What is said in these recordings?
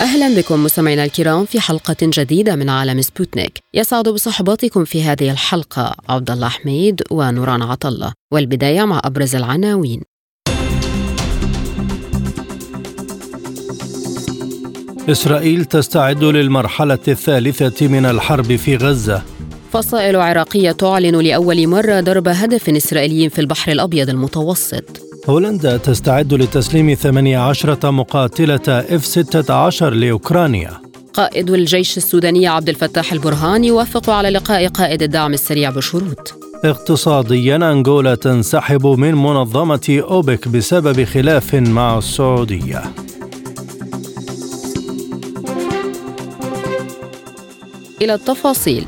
أهلا بكم مستمعينا الكرام في حلقة جديدة من عالم سبوتنيك. يسعد بصحبتكم في هذه الحلقة عبد الله حميد ونوران عطلة والبداية مع أبرز العناوين. إسرائيل تستعد للمرحلة الثالثة من الحرب في غزة. فصائل عراقية تعلن لأول مرة ضرب هدف إسرائيلي في البحر الأبيض المتوسط. هولندا تستعد لتسليم 18 مقاتلة F-16 لأوكرانيا. قائد الجيش السوداني عبد الفتاح البرهان يوافق على لقاء قائد الدعم السريع بشروط. اقتصاديا أنغولا تنسحب من منظمة أوبك بسبب خلاف مع السعودية. إلى التفاصيل.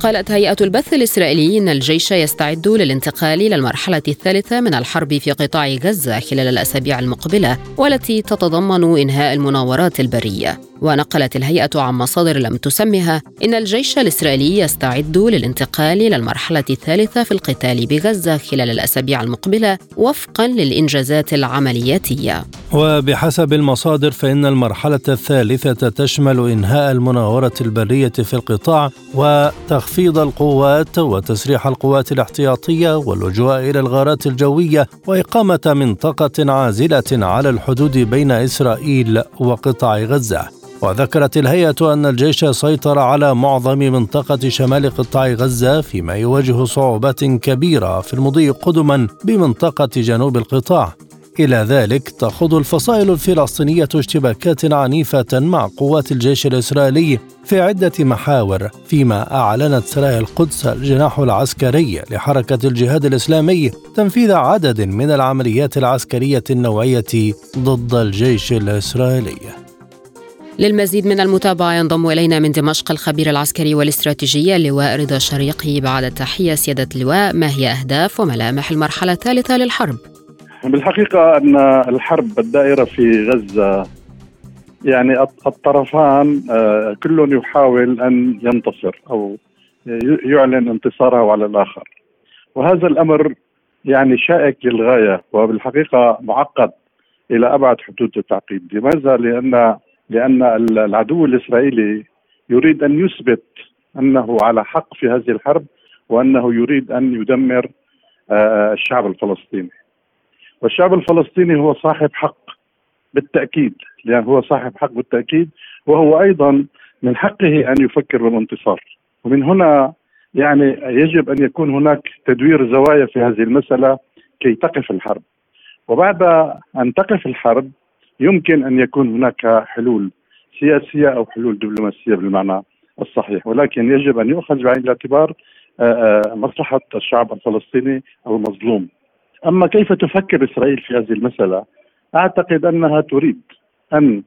قالت هيئة البث الإسرائيلي إن الجيش يستعد للانتقال إلى المرحلة الثالثة من الحرب في قطاع غزة خلال الأسابيع المقبلة والتي تتضمن إنهاء المناورات البرية. ونقلت الهيئة عن مصادر لم تسمها إن الجيش الإسرائيلي يستعد للانتقال إلى المرحلة الثالثة في القتال بغزة خلال الأسابيع المقبلة وفقا للإنجازات العملياتية. وبحسب المصادر فإن المرحلة الثالثة تشمل إنهاء المناورة البرية في القطاع وتخفيض القوات وتسريح القوات الاحتياطية واللجوء إلى الغارات الجوية وإقامة منطقة عازلة على الحدود بين إسرائيل وقطاع غزة. وذكرت الهيئة أن الجيش سيطر على معظم منطقة شمال قطاع غزة فيما يواجه صعوبات كبيرة في المضي قدما بمنطقة جنوب القطاع. إلى ذلك تخوض الفصائل الفلسطينية اشتباكات عنيفة مع قوات الجيش الإسرائيلي في عدة محاور فيما أعلنت سرايا القدس الجناح العسكري لحركة الجهاد الإسلامي تنفيذ عدد من العمليات العسكرية النوعية ضد الجيش الإسرائيلي. للمزيد من المتابعة ينضم إلينا من دمشق الخبير العسكري والاستراتيجية اللواء رضا شريقي بعد التحية سيادة اللواء ما هي أهداف وملامح المرحلة الثالثة للحرب؟ بالحقيقة أن الحرب الدائرة في غزة يعني الطرفان كل يحاول أن ينتصر أو يعلن انتصاره على الآخر وهذا الأمر يعني شائك للغاية وبالحقيقة معقد إلى أبعد حدود التعقيد لماذا؟ لأن لأن العدو الإسرائيلي يريد أن يثبت أنه على حق في هذه الحرب وأنه يريد أن يدمر الشعب الفلسطيني. والشعب الفلسطيني هو صاحب حق بالتأكيد لأن هو صاحب حق بالتأكيد وهو أيضا من حقه أن يفكر بالانتصار. ومن هنا يعني يجب أن يكون هناك تدوير زوايا في هذه المسألة كي تقف الحرب. وبعد أن تقف الحرب يمكن أن يكون هناك حلول سياسية أو حلول دبلوماسية بالمعنى الصحيح ولكن يجب أن يؤخذ بعين الاعتبار مصلحة الشعب الفلسطيني المظلوم. أما كيف تفكر إسرائيل في هذه المسألة؟ أعتقد أنها تريد ان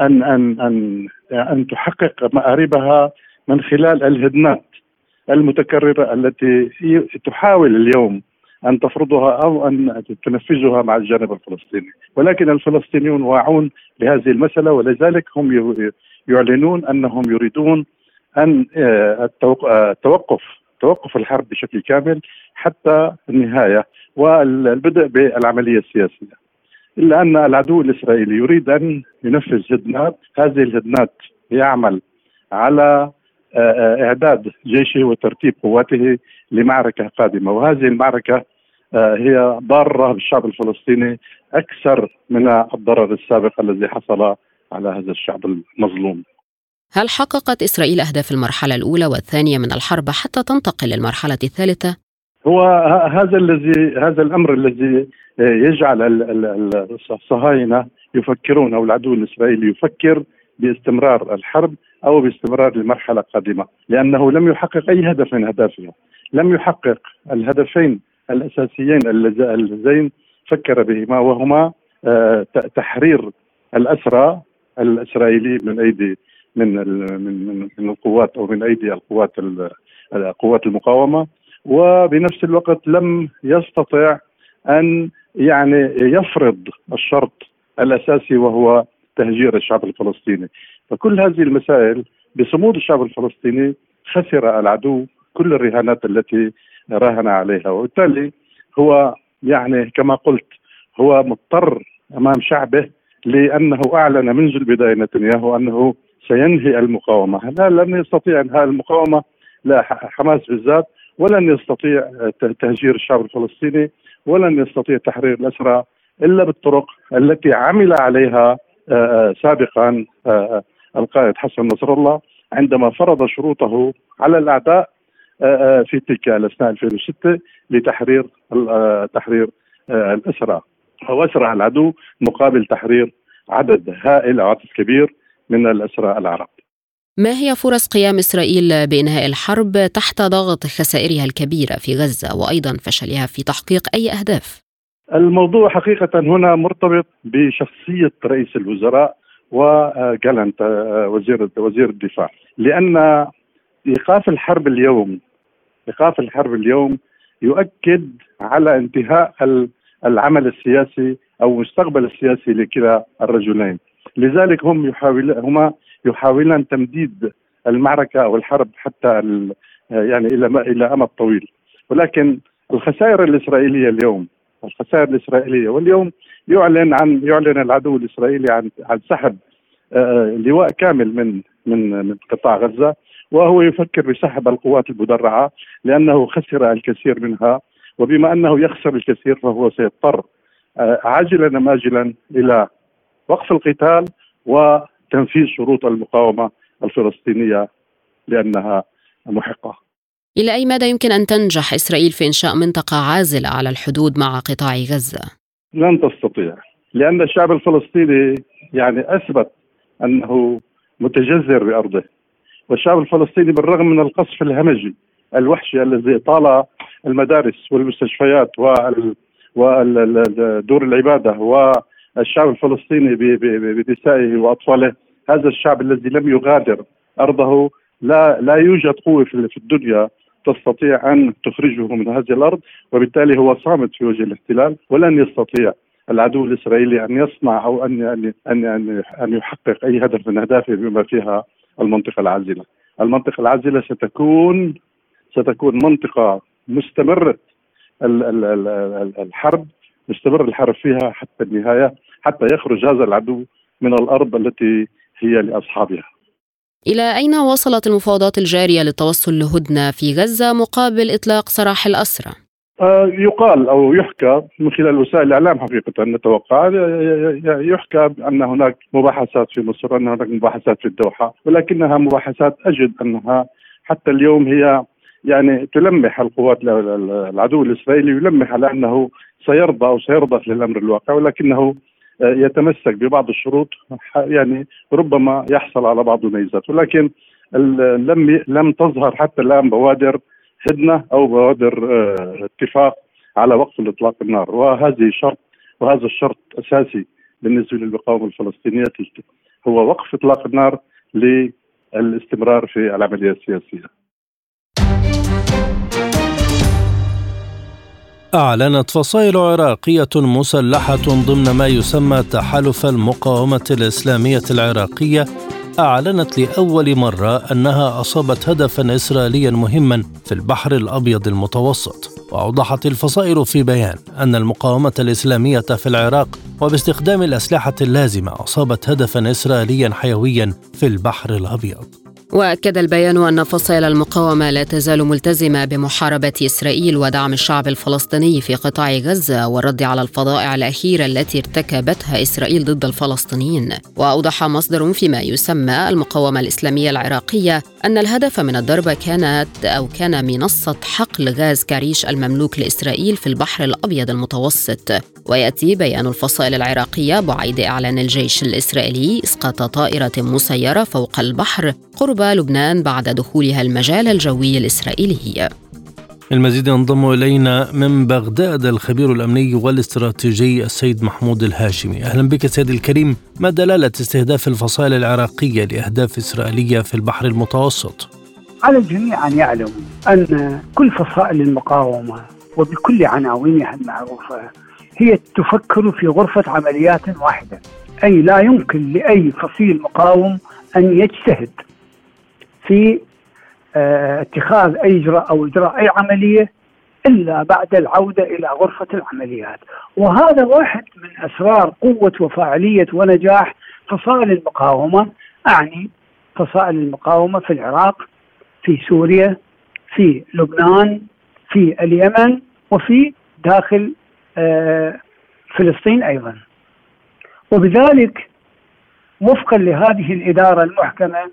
ان ان ان أن تحقق مآربها من خلال الهدنات المتكررة التي تحاول اليوم أن تفرضها أو أن تنفذها مع الجانب الفلسطيني، ولكن الفلسطينيون واعون لهذه المسألة ولذلك هم يعلنون أنهم يريدون أن التوقف توقف الحرب بشكل كامل حتى النهاية والبدء بالعملية السياسية. إلا أن العدو الإسرائيلي يريد أن ينفذ هدنات، هذه الهدنات يعمل على إعداد جيشه وترتيب قواته لمعركة قادمة وهذه المعركة هي ضاره بالشعب الفلسطيني أكثر من الضرر السابق الذي حصل على هذا الشعب المظلوم. هل حققت إسرائيل أهداف المرحلة الأولى والثانية من الحرب حتى تنتقل للمرحلة الثالثة؟ هو هذا الذي هذا الأمر الذي يجعل الصهاينة يفكرون أو العدو الإسرائيلي يفكر باستمرار الحرب أو باستمرار المرحله القادمه لأنه لم يحقق أي هدف من اهدافها لم يحقق الهدفين الأساسيين اللذين فكر بهما وهما تحرير الأسرى الإسرائيلي من ايدي من من من القوات أو من أيدي القوات قوات المقاومة. وبنفس الوقت لم يستطع أن يعني يفرض الشرط الأساسي وهو تهجير الشعب الفلسطيني. فكل هذه المسائل بصمود الشعب الفلسطيني خسر العدو كل الرهانات التي راهن عليها. وبالتالي هو يعني كما قلت هو مضطر أمام شعبه لأنه أعلن منذ البداية نتنياهو أنه سينهي المقاومة، لا لن يستطيع انهاء المقاومة لا حماس بالذات ولن يستطيع تهجير الشعب الفلسطيني ولن يستطيع تحرير الأسرى إلا بالطرق التي عمل عليها سابقا القائد حسن نصر الله عندما فرض شروطه على الأعداء في تلك الأثناء 2006 لتحرير تحرير الأسرى أو أسرى العدو مقابل تحرير عدد هائل أو عدد كبير من الأسرى العرب. ما هي فرص قيام إسرائيل بإنهاء الحرب تحت ضغط خسائرها الكبيرة في غزة وأيضا فشلها في تحقيق أي أهداف؟ الموضوع حقيقة هنا مرتبط بشخصية رئيس الوزراء وجالنت وزير وزير الدفاع لأن إيقاف الحرب اليوم ايقاف الحرب اليوم يؤكد على انتهاء العمل السياسي أو المستقبل السياسي لكلا الرجلين. لذلك هم يحاول هما يحاولان تمديد المعركة أو الحرب حتى يعني إلى إلى أمد طويل. ولكن الخسائر الإسرائيلية اليوم الخسائر الإسرائيلية واليوم يعلن عن يعلن العدو الإسرائيلي عن عن سحب آه، لواء كامل من من من قطاع غزة. وهو يفكر بسحب القوات المدرعة لأنه خسر الكثير منها وبما أنه يخسر الكثير فهو سيضطر آه، عاجلا أم اجلا إلى وقف القتال وتنفيذ شروط المقاومة الفلسطينية لأنها محقة. إلى أي مدى يمكن أن تنجح إسرائيل في إنشاء منطقة عازلة على الحدود مع قطاع غزة؟ لن تستطيع لأن الشعب الفلسطيني يعني أثبت أنه متجذر بأرضه والشعب الفلسطيني بالرغم من القصف الهمجي الوحشي الذي طال المدارس والمستشفيات ودور العبادة والشعب الفلسطيني بنسائه وأطفاله هذا الشعب الذي لم يغادر أرضه لا لا يوجد قوة في الدنيا تستطيع أن تخرجه من هذه الأرض وبالتالي هو صامت في وجه الاحتلال ولن يستطيع العدو الإسرائيلي أن يصنع أو ان ان ان أن, يحقق أي هدف من أهدافه بما فيها المنطقة العازلة. المنطقة العازلة ستكون ستكون منطقة مستمرة الحرب مستمر الحرب فيها حتى النهاية حتى يخرج هذا العدو من الأرض التي هي لأصحابها. إلى أين وصلت المفاوضات الجارية للتوصل لهدنة في غزة مقابل إطلاق سراح الأسرى؟ آه، يقال أو يحكى من خلال وسائل الإعلام حقيقة نتوقع. يحكى أن هناك مباحثات في مصر أن هناك مباحثات في الدوحة ولكنها مباحثات أجد أنها حتى اليوم هي يعني تلمح القوات العدو الإسرائيلي يلمح على أنه سيرضى أو سيرضى للأمر الواقع ولكنه آه، يتمسك ببعض الشروط يعني ربما يحصل على بعض الميزات. ولكن لم لم تظهر حتى الآن بوادر هدنه أو بوادر آه، اتفاق على وقف الإطلاق النار وهذه شرط وهذا الشرط أساسي بالنسبة للمقاومه الفلسطينية هو وقف إطلاق النار للاستمرار في العملية السياسية. أعلنت فصائل عراقية مسلحة ضمن ما يسمى تحالف المقاومة الإسلامية العراقية أعلنت لأول مرة أنها أصابت هدفا إسرائيليا مهما في البحر الأبيض المتوسط. وأوضحت الفصائل في بيان أن المقاومة الإسلامية في العراق وباستخدام الأسلحة اللازمة أصابت هدفا إسرائيليا حيويا في البحر الأبيض. وأكد البيان أن فصائل المقاومة لا تزال ملتزمة بمحاربة إسرائيل ودعم الشعب الفلسطيني في قطاع غزة والرد على الفظائع الأخيرة التي ارتكبتها إسرائيل ضد الفلسطينيين. وأوضح مصدر فيما يسمى المقاومة الإسلامية العراقية أن الهدف من الضربة كانت أو كان منصة حقل غاز كاريش المملوك لإسرائيل في البحر الأبيض المتوسط. ويأتي بيان الفصائل العراقية بعيد إعلان الجيش الإسرائيلي إسقاط طائرة مسيرة فوق البحر قرب لبنان بعد دخولها المجال الجوي الإسرائيلي. المزيد ينضم إلينا من بغداد الخبير الأمني والاستراتيجي السيد محمود الهاشمي، أهلا بك سيدي الكريم، ما دلالة استهداف الفصائل العراقية لأهداف إسرائيلية في البحر المتوسط؟ على الجميع أن يعلموا أن كل فصائل المقاومة وبكل عناوينها المعروفة هي تفكر في غرفة عمليات واحدة أي لا يمكن لأي فصيل مقاوم أن يجتهد في آه، اتخاذ أي إجراء أو إجراء أي عملية إلا بعد العودة إلى غرفة العمليات. وهذا واحد من أسرار قوة وفاعلية ونجاح فصائل المقاومة أعني فصائل المقاومة في العراق في سوريا في لبنان في اليمن وفي داخل آه، فلسطين أيضا. وبذلك وفقا لهذه الإدارة المحكمة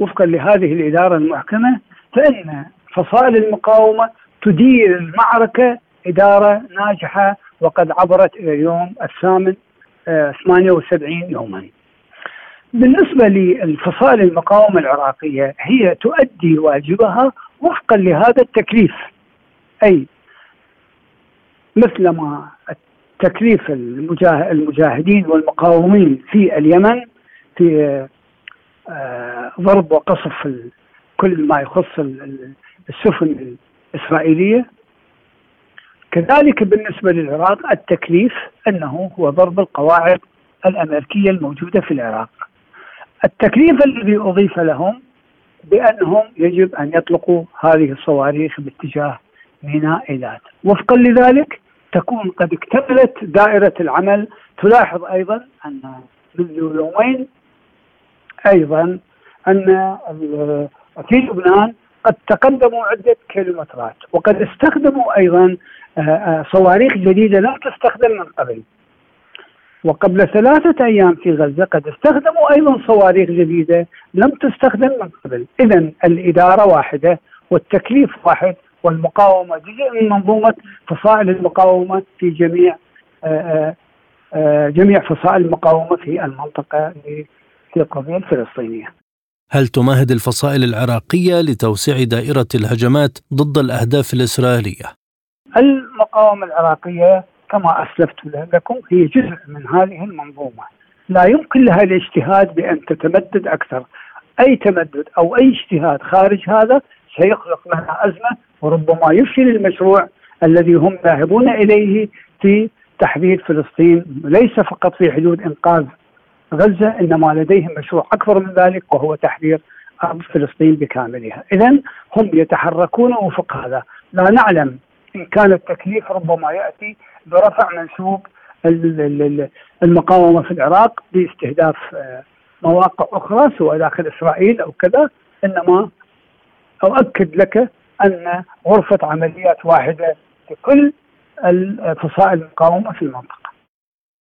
وفقا لهذه الإدارة المحكمة فإن فصائل المقاومة تدير المعركة إدارة ناجحة وقد عبرت إلى اليوم الثامن 78 آه، يوما. بالنسبة للفصائل المقاومة العراقية هي تؤدي واجبها وفقا لهذا التكليف. أي مثلما تكليف المجاهدين والمقاومين في اليمن في ضرب وقصف كل ما يخص السفن الإسرائيلية. كذلك بالنسبة للعراق التكليف أنه هو ضرب القواعد الأمريكية الموجودة في العراق. التكليف الذي أضيف لهم بأنهم يجب أن يطلقوا هذه الصواريخ باتجاه ميناء إيلات. وفقا لذلك تكون قد اكتملت دائرة العمل. تلاحظ أيضا أن منذ يومين أيضا أن في لبنان قد تقدموا عدة كيلومترات وقد استخدموا أيضا آه، آه، صواريخ جديدة لم تستخدم من قبل. وقبل ثلاثة أيام في غزة قد استخدموا أيضا صواريخ جديدة لم تستخدم من قبل. إذا الإدارة واحدة والتكليف واحد والمقاومة جزء من منظومة فصائل المقاومة في جميع آه، جميع فصائل المقاومة في المنطقة في القضية الفلسطينية. هل تمهد الفصائل العراقية لتوسيع دائرة الهجمات ضد الأهداف الإسرائيلية؟ المقاومة العراقية كما أسلفت لكم هي جزء من هذه المنظومة. لا يمكن لها الاجتهاد بأن تتمدد أكثر. أي تمدد أو أي اجتهاد خارج هذا سيخلق لها أزمة وربما يفشل المشروع الذي هم ذاهبون إليه في تحرير فلسطين ليس فقط في حدود إنقاذ غزة إنما لديهم مشروع أكبر من ذلك وهو تحرير أرض فلسطين بكاملها. إذا هم يتحركون وفق هذا. لا نعلم إن كان التكليف ربما يأتي برفع منسوب المقاومة في العراق باستهداف آه، مواقع أخرى سواء داخل إسرائيل أو كذا. إنما أؤكد لك أن غرفة عمليات واحدة لكل فصائل المقاومة في المنطقة.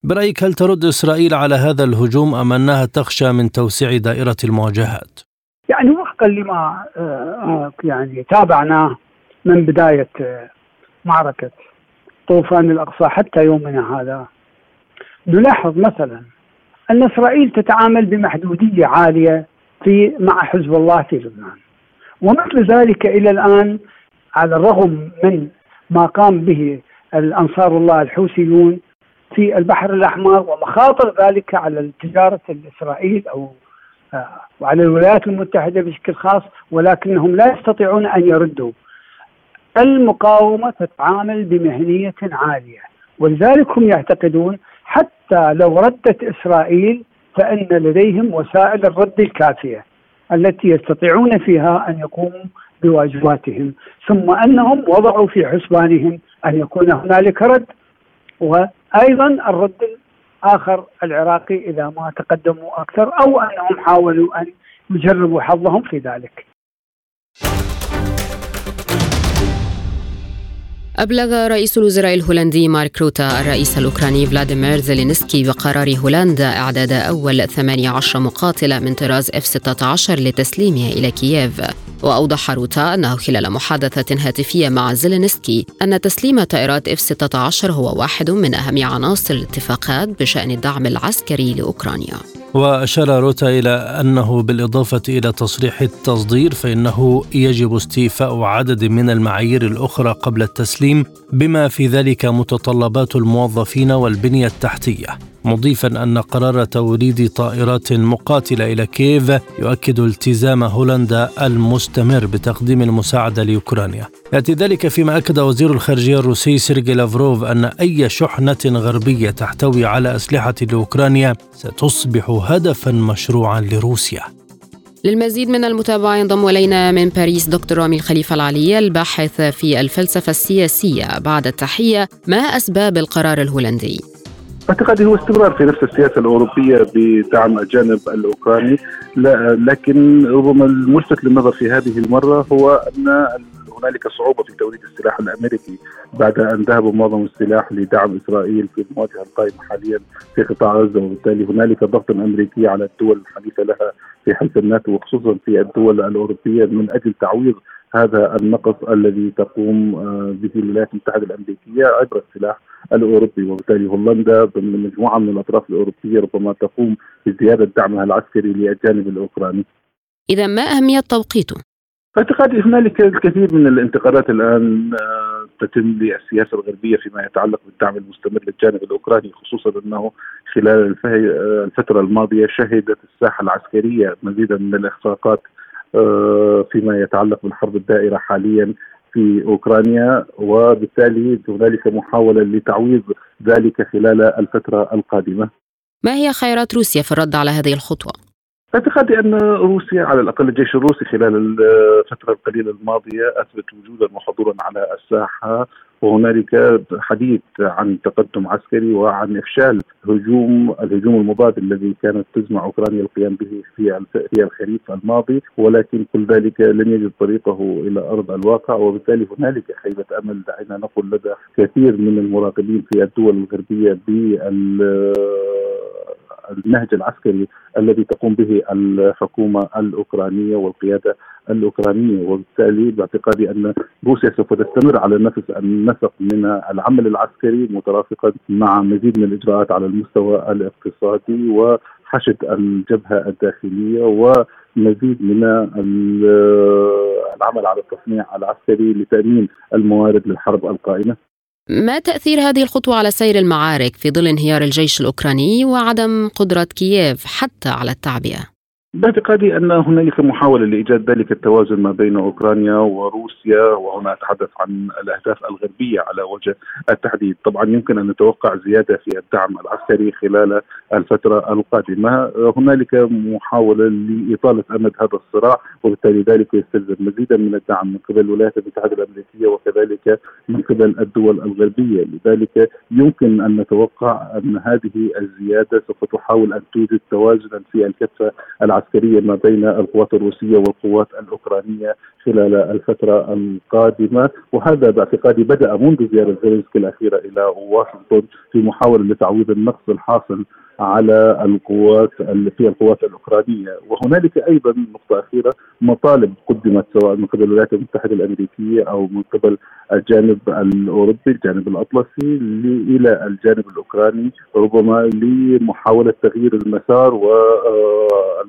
برأيك هل ترد إسرائيل على هذا الهجوم أم أنها تخشى من توسيع دائرة المواجهات؟ يعني وفقا لما آه، آه، يعني تابعناه من بداية آه، معركة طوفان الأقصى حتى يومنا هذا نلاحظ مثلا أن إسرائيل تتعامل بمحدودية عالية في مع حزب الله في لبنان ومثل ذلك إلى الآن على الرغم من ما قام به الأنصار الله الحوثيون في البحر الأحمر ومخاطر ذلك على التجارة الإسرائيل أو آه، وعلى الولايات المتحدة بشكل خاص ولكنهم لا يستطيعون أن يردوا. المقاومة تتعامل بمهنية عالية ولذلك هم يعتقدون حتى لو ردت إسرائيل فإن لديهم وسائل الرد الكافية التي يستطيعون فيها أن يقوموا بواجباتهم ثم أنهم وضعوا في حسبانهم أن يكون هنالك رد. وأيضا الرد الآخر العراقي إذا ما تقدموا أكثر أو أنهم حاولوا أن يجربوا حظهم في ذلك. أبلغ رئيس الوزراء الهولندي مارك روتا الرئيس الأوكراني فلاديمير زيلينسكي بقرار هولندا إعداد أول 18 مقاتلة من طراز F-16 لتسليمها إلى كييف. وأوضح روتا أنه خلال محادثة هاتفية مع زيلينسكي أن تسليم طائرات F-16 هو واحد من أهم عناصر الاتفاقات بشأن الدعم العسكري لأوكرانيا. وأشار روتا إلى أنه بالإضافة إلى تصريح التصدير فإنه يجب استيفاء عدد من المعايير الأخرى قبل التسليم. بما في ذلك متطلبات الموظفين والبنية التحتية. مضيفا أن قرار توريد طائرات مقاتلة إلى كييف يؤكد التزام هولندا المستمر بتقديم المساعدة لأوكرانيا. يأتي ذلك فيما أكد وزير الخارجية الروسي سيرجي لافروف أن أي شحنة غربية تحتوي على أسلحة لأوكرانيا ستصبح هدفا مشروعا لروسيا. للمزيد من المتابعة ينضم إلينا من باريس دكتور رامي الخليفة العلي الباحث في الفلسفة السياسية بعد التحية ما أسباب القرار الهولندي؟ اعتقادي هو استمرار في نفس السياسة الأوروبية بدعم الجانب الأوكراني لكن ربما الملفت للنظر في هذه المرة هو أن هنالك صعوبة في توريد السلاح الأمريكي بعد أن ذهب معظم السلاح لدعم إسرائيل في المواجهه القائمة حاليا في قطاع غزة وبالتالي هنالك ضغط أمريكي على الدول الحليفه لها في حلف الناتو وخصوصا في الدول الأوروبية من أجل تعويض هذا النقص الذي تقوم آه، به الولايات المتحدة الأمريكية عبر السلاح الأوروبي وبالتالي هولندا ضمن مجموعة من الأطراف الأوروبية ربما تقوم بزيادة دعمها العسكري للجانب الأوكراني. إذا ما أهمية توقيته؟ اعتقادي هنالك الكثير من الانتقادات الآن آه، تتم للسياسة الغربية فيما يتعلق بالدعم المستمر للجانب الأوكراني خصوصا أنه خلال آه، الفترة الماضية شهدت الساحة العسكرية مزيدا من الإخفاقات آه، فيما يتعلق بالحرب الدائرة حاليا في أوكرانيا وبالتالي هنالك محاولة لتعويض ذلك خلال الفترة القادمة. ما هي خيارات روسيا في الرد على هذه الخطوة؟ اعتقادي أن روسيا على الأقل الجيش الروسي خلال الفترة القليلة الماضية أثبت وجودا وحضورا على الساحة وهنالك حديث عن تقدم عسكري وعن إفشال هجوم الهجوم المضاد الذي كانت تجمع أوكرانيا القيام به في في الخريف الماضي ولكن كل ذلك لم يجد طريقه إلى أرض الواقع وبالتالي هنالك خيبه أمل دعينا نقول لدى كثير من المراقبين في الدول الغربية بال النهج العسكري الذي تقوم به الحكومة الأوكرانية والقيادة الأوكرانية وبالتالي باعتقادي أن روسيا سوف تستمر على نفس النسق من العمل العسكري مترافقا مع مزيد من الإجراءات على المستوى الاقتصادي وحشد الجبهة الداخلية ومزيد من العمل على التصنيع العسكري لتأمين الموارد للحرب القائمة. ما تأثير هذه الخطوة على سير المعارك في ظل انهيار الجيش الأوكراني وعدم قدرة كييف حتى على التعبئة؟ باعتقادي أن هنالك محاولة لإيجاد ذلك التوازن ما بين أوكرانيا وروسيا وهنا أتحدث عن الأهداف الغربية على وجه التحديد، طبعا يمكن أن نتوقع زيادة في الدعم العسكري خلال الفترة القادمة، هنالك محاولة لإطالة أمد هذا الصراع وبالتالي ذلك يستلزم مزيدا من الدعم من قبل الولايات المتحدة الأمريكية وكذلك من قبل الدول الغربية، لذلك يمكن أن نتوقع أن هذه الزيادة سوف تحاول أن توجد توازنا في الكفة العسكرية. العسكريه ما بين القوات الروسية والقوات الأوكرانية خلال الفترة القادمة وهذا باعتقادي بدأ منذ زيارة زيلينسكي الأخيرة إلى واشنطن في محاولة لتعويض النقص الحاصل على القوات في القوات الأوكرانية. وهنالك أيضا نقطة أخيرة مطالب قدمت سواء من قبل الولايات المتحدة الأمريكية أو من قبل الجانب الأوروبي الجانب الأطلسي إلى الجانب الأوكراني ربما لمحاولة تغيير المسار و آه،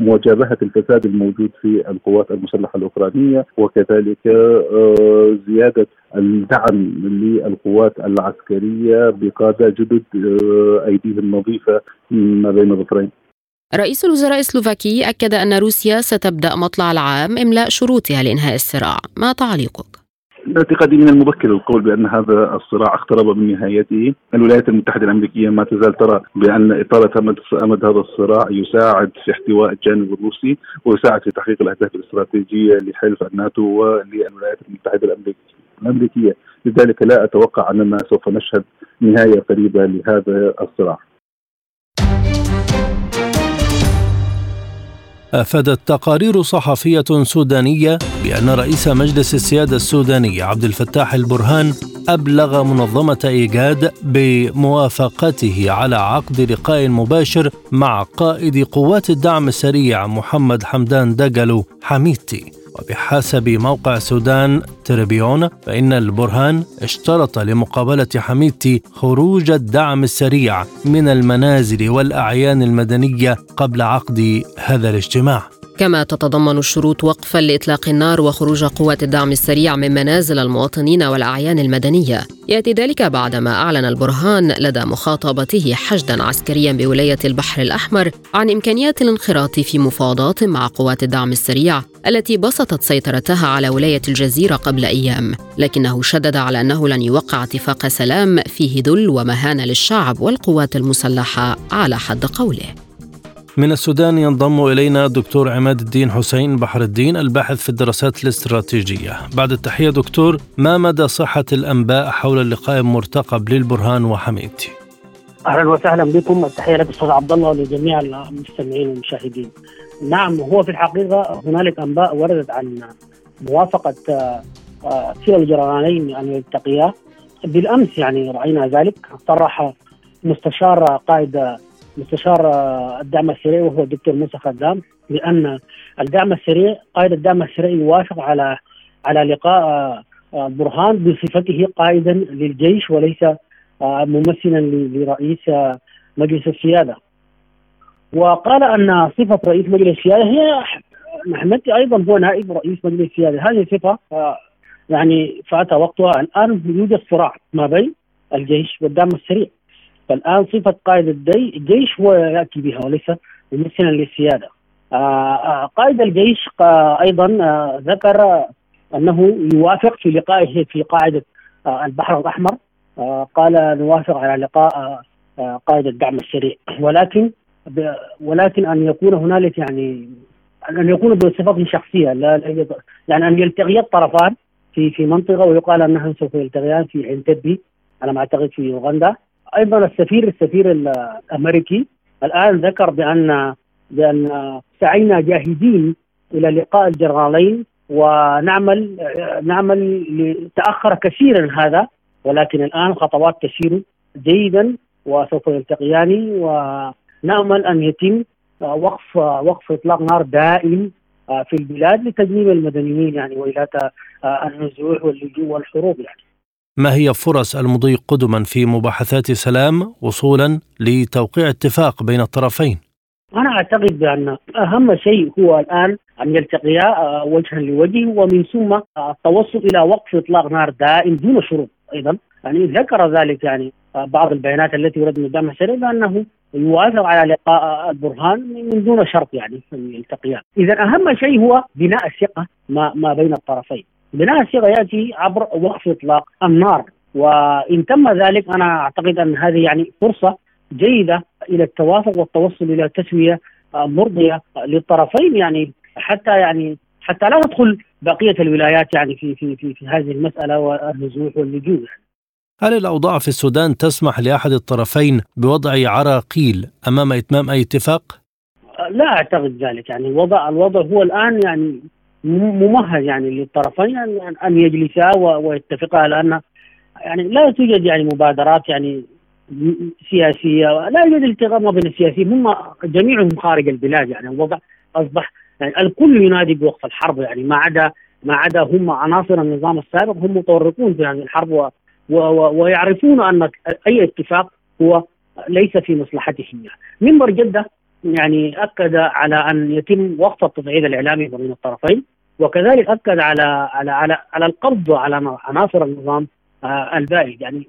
مواجهة الفساد الموجود في القوات المسلحة الأوكرانية وكذلك آه، زيادة الدعم للقوات العسكرية بقاده جدد آه، أيديهم نظيفة ما بين الظفرين. رئيس الوزراء السلوفاكي أكد أن روسيا ستبدأ مطلع العام إملاء شروطها لإنهاء الصراع، ما تعليقك؟ باعتقادي من المبكر القول بأن هذا الصراع اقترب من نهايته، الولايات المتحدة الأمريكية ما تزال ترى بأن إطالة امد هذا الصراع يساعد في احتواء الجانب الروسي ويساعد في تحقيق الأهداف الاستراتيجية لحلف الناتو وللولايات المتحدة الأمريكية، لذلك لا أتوقع اننا سوف نشهد نهاية قريبة لهذا الصراع. أفادت تقارير صحفية سودانية بأن رئيس مجلس السيادة السوداني عبد الفتاح البرهان أبلغ منظمة إيجاد بموافقته على عقد لقاء مباشر مع قائد قوات الدعم السريع محمد حمدان دقلو حميدتي. وبحسب موقع سودان تريبيون فإن البرهان اشترط لمقابلة حميدتي خروج الدعم السريع من المنازل والأعيان المدنية قبل عقد هذا الاجتماع. كما تتضمن الشروط وقفا لإطلاق النار وخروج قوات الدعم السريع من منازل المواطنين والأعيان المدنية. يأتي ذلك بعدما أعلن البرهان لدى مخاطبته حشدا عسكريا بولاية البحر الأحمر عن إمكانيات الانخراط في مفاوضات مع قوات الدعم السريع التي بسطت سيطرتها على ولاية الجزيرة قبل أيام لكنه شدد على أنه لن يوقع اتفاق سلام فيه ذل ومهانه للشعب والقوات المسلحة على حد قوله. من السودان ينضم إلينا الدكتور عماد الدين حسين بحر الدين الباحث في الدراسات الاستراتيجية. بعد التحية دكتور ما مدى صحة الأنباء حول اللقاء المرتقب للبرهان وحميدتي أهلا وسهلا بكم. التحية لك أستاذ عبد الله ولجميع المستمعين والمشاهدين. نعم هو في الحقيقة هنالك أنباء وردت عن موافقة كلا الجرانين ان يلتقيا بالأمس يعني رأينا ذلك. صرح مستشار قائد مستشار الدعم السريع وهو الدكتور موسى خدام بأن الدعم السريع قائد الدعم السريع يوافق على على لقاء برهان بصفته قائدا للجيش وليس ممثلا لرئيس مجلس السيادة. وقال أن صفة رئيس مجلس السيادة هي محمد أيضا هو نائب رئيس مجلس السيادة، هذه صفة يعني فات وقتها الآن يوجد صراع ما بين الجيش والدعم السريع. فالآن صفة قائد الجيش هو يأتي بها وليس ممثلا للسيادة. قائد الجيش أيضا ذكر أنه يوافق في لقائه في قاعدة البحر الأحمر قال نوافق على لقاء قائد الدعم السريع. ولكن ولكن أن يكون هنالك يعني أن يكون بصفته شخصية لا يعني أن يلتقي الطرفان في في منطقة ويقال انهم سوف يلتقيان في عين تبي. على ما أعتقد في اوغندا أيضا السفير السفير الأمريكي الآن ذكر بأن بأن سعينا جاهزين إلى لقاء الجنرالين ونعمل نعمل تاخر كثيرا هذا. ولكن الآن خطوات تسير جيدا وسوف يلتقيان ونأمل أن يتم وقف وقف إطلاق نار دائم في البلاد لتجنيب المدنيين يعني وإلى النزوح واللجوء والحروب يعني. ما هي فرص المضي قدما في مباحثات سلام وصولا لتوقيع اتفاق بين الطرفين؟ أنا أعتقد بأن أهم شيء هو الآن أن يلتقيا وجها لوجه ومن ثم التوصل إلى وقف إطلاق نار دائم دون شروط أيضا. يعني ذكر ذلك يعني بعض البيانات التي وردت من الدعم السريع بأنه يوافق على لقاء البرهان من دون شرط يعني ان يلتقيان، إذا أهم شيء هو بناء الثقة ما ما بين الطرفين، بناء الثقة يأتي عبر وقف إطلاق النار. وإن تم ذلك أنا أعتقد أن هذه يعني فرصة جيدة إلى التوافق والتوصل إلى تسوية مرضية للطرفين يعني حتى يعني حتى لا تدخل بقية الولايات يعني في في في, في هذه المسألة والنزوح واللجوء يعني. هل الأوضاع في السودان تسمح لأحد الطرفين بوضع عراقيل أمام إتمام أي اتفاق؟ لا أعتقد ذلك يعني الوضع الوضع هو الآن يعني ممهد يعني للطرفين أن يجلسا ويتفقا لأن يعني لا توجد يعني مبادرات يعني سياسية لا يوجد التقاء ما بين السياسيين هم جميعهم خارج البلاد يعني الوضع أصبح يعني الكل ينادي بوقف الحرب يعني ما عدا ما عدا هم عناصر النظام السابق هم متورطون في هذه الحرب و ويعرفون أن أي اتفاق هو ليس في مصلحتهم. منبر جدة يعني أكد على أن يتم وقف التصعيد الإعلامي بين الطرفين وكذلك أكد على على على على القبض على عناصر النظام البائد يعني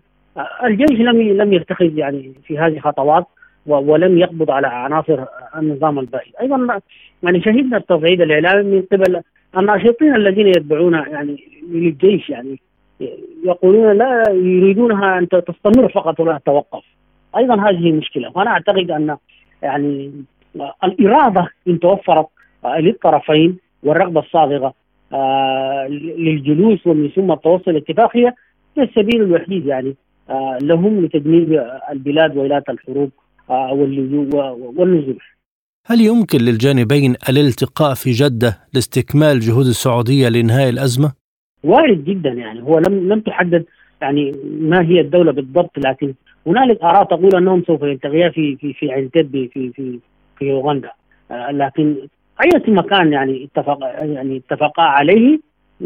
الجيش لم لم يتخذ يعني في هذه خطوات ولم يقبض على عناصر النظام البائد. أيضا يعني شهدنا التصعيد الإعلامي من قبل الناشطين الذين يتبعون يعني للجيش يعني يقولون لا يريدونها أن تستمر فقط ولا تتوقف. أيضا هذه مشكلة. وأنا أعتقد أن يعني الإرادة إن توفرت للطرفين والرغبة الصادقه للجلوس ومن ثم التوصل لاتفاق هي السبيل الوحيد يعني لهم لتجنيب البلاد ولاة الحروب والنزول. هل يمكن للجانبين الالتقاء في جدة لاستكمال جهود السعودية لإنهاء الأزمة؟ وارد جدا يعني. هو لم لم تحدد يعني ما هي الدولة بالضبط لكن هنالك آراء تقول أنهم سوف يلتقيا في في في عين تبي في في في أوغندا. آه لكن أي مكان يعني اتفق يعني اتفقا عليه